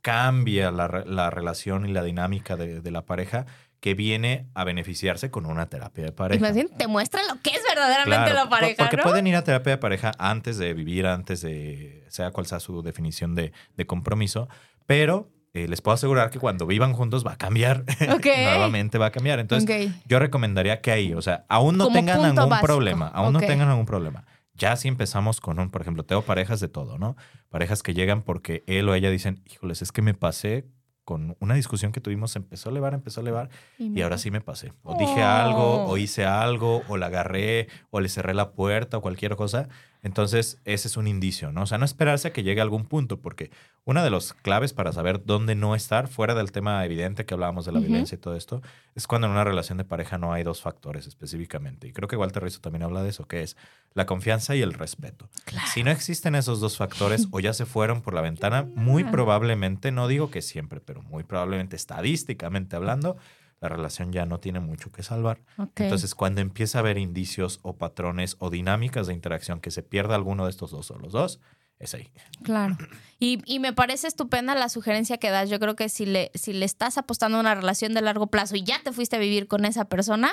cambia la, re- la relación y la dinámica de, de la pareja, que viene a beneficiarse con una terapia de pareja. te muestra lo que es verdaderamente Claro, la pareja, Porque ¿no? pueden ir a terapia de pareja antes de vivir, antes de, sea cual sea su definición de, de compromiso, pero eh, les puedo asegurar que cuando vivan juntos va a cambiar. Ok. Nuevamente va a cambiar. Entonces, yo recomendaría que ahí, o sea, aún no Como tengan algún básico. problema, aún no tengan algún problema. Ya si empezamos con un, por ejemplo, tengo parejas de todo, ¿no? Parejas que llegan porque él o ella dicen, híjoles, es que me pasé con una discusión que tuvimos, empezó a elevar, empezó a elevar, y ahora sí me pasé. O dije Oh. algo, o hice algo, o la agarré, o le cerré la puerta, o cualquier cosa. Entonces, ese es un indicio, ¿no? O sea, no esperarse a que llegue a algún punto, porque una de las claves para saber dónde no estar, fuera del tema evidente que hablábamos de la violencia y todo esto, es cuando en una relación de pareja no hay dos factores específicamente. Y creo que Walter Rizzo también habla de eso, que es la confianza y el respeto. Si no existen esos dos factores o ya se fueron por la ventana, muy probablemente, no digo que siempre, pero muy probablemente estadísticamente hablando, la relación ya no tiene mucho que salvar. Entonces, cuando empieza a haber indicios o patrones o dinámicas de interacción que se pierda alguno de estos dos o los dos, es ahí. Claro. Y, y, me parece estupenda la sugerencia que das. Yo creo que si le, si le estás apostando a una relación de largo plazo y ya te fuiste a vivir con esa persona,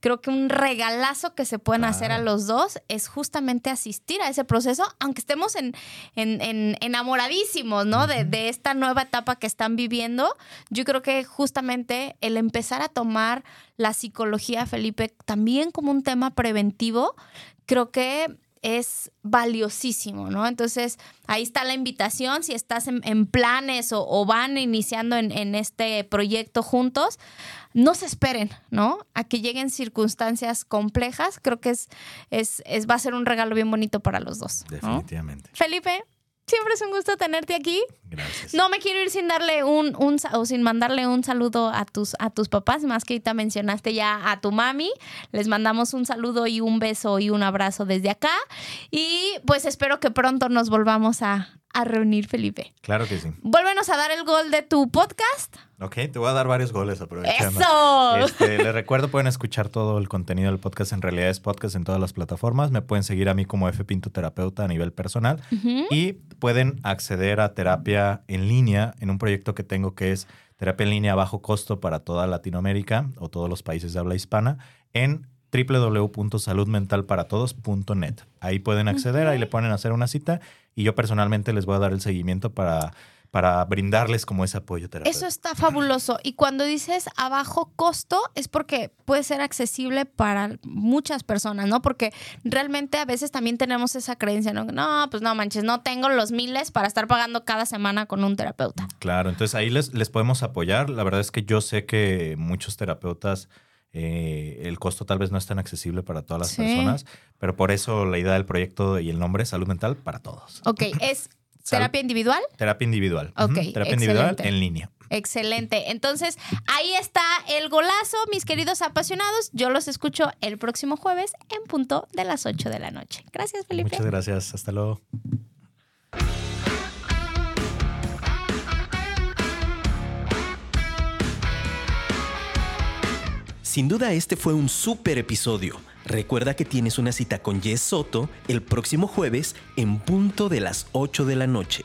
creo que un regalazo que se pueden hacer a los dos es justamente asistir a ese proceso, aunque estemos en, en, enamoradísimos, ¿no? de, de esta nueva etapa que están viviendo. Yo creo que justamente el empezar a tomar la psicología, Felipe, también como un tema preventivo, creo que es valiosísimo, ¿no? Entonces, ahí está la invitación, si estás en, planes o, van iniciando en, este proyecto juntos, no se esperen, ¿no? A que lleguen circunstancias complejas, creo que es, es, es va a ser un regalo bien bonito para los dos. Definitivamente. Felipe, Siempre es un gusto tenerte aquí. Gracias. No me quiero ir sin darle un, un o sin mandarle un saludo a tus, a tus papás, más que ahorita mencionaste ya a tu mami. Les mandamos un saludo y un beso y un abrazo desde acá. Y pues espero que pronto nos volvamos a, a reunir, Felipe. Claro que sí. Vuélvenos a dar el gol de tu podcast. Ok, te voy a dar varios goles aprovechando. ¡Eso! Este, les recuerdo, pueden escuchar todo el contenido del podcast. En realidad es podcast en todas las plataformas. Me pueden seguir a mí como F Pinto Terapeuta a nivel personal. Y pueden acceder a terapia en línea en un proyecto que tengo que es terapia en línea a bajo costo para toda Latinoamérica o todos los países de habla hispana en www.saludmentalparatodos.net. Ahí pueden acceder, ahí le ponen a hacer una cita y yo personalmente les voy a dar el seguimiento para, para brindarles como ese apoyo terapéutico. Eso está fabuloso. Y cuando dices a bajo costo es porque puede ser accesible para muchas personas, ¿no? Porque realmente a veces también tenemos esa creencia, ¿no? No, pues no manches, no tengo los miles para estar pagando cada semana con un terapeuta. Claro, entonces ahí les, les podemos apoyar. La verdad es que yo sé que muchos terapeutas eh, el costo tal vez no es tan accesible para todas las personas, pero por eso la idea del proyecto y el nombre es salud mental para todos. Ok, ¿es terapia individual? Terapia individual. Ok. Terapia individual en línea. Excelente. Entonces, ahí está el golazo, mis queridos apasionados. Yo los escucho el próximo jueves en punto de las 8 de la noche. Gracias, Felipe. Muchas gracias. Hasta luego. Sin duda este fue un súper episodio. Recuerda que tienes una cita con Jess Soto el próximo jueves en punto de las 8 de la noche.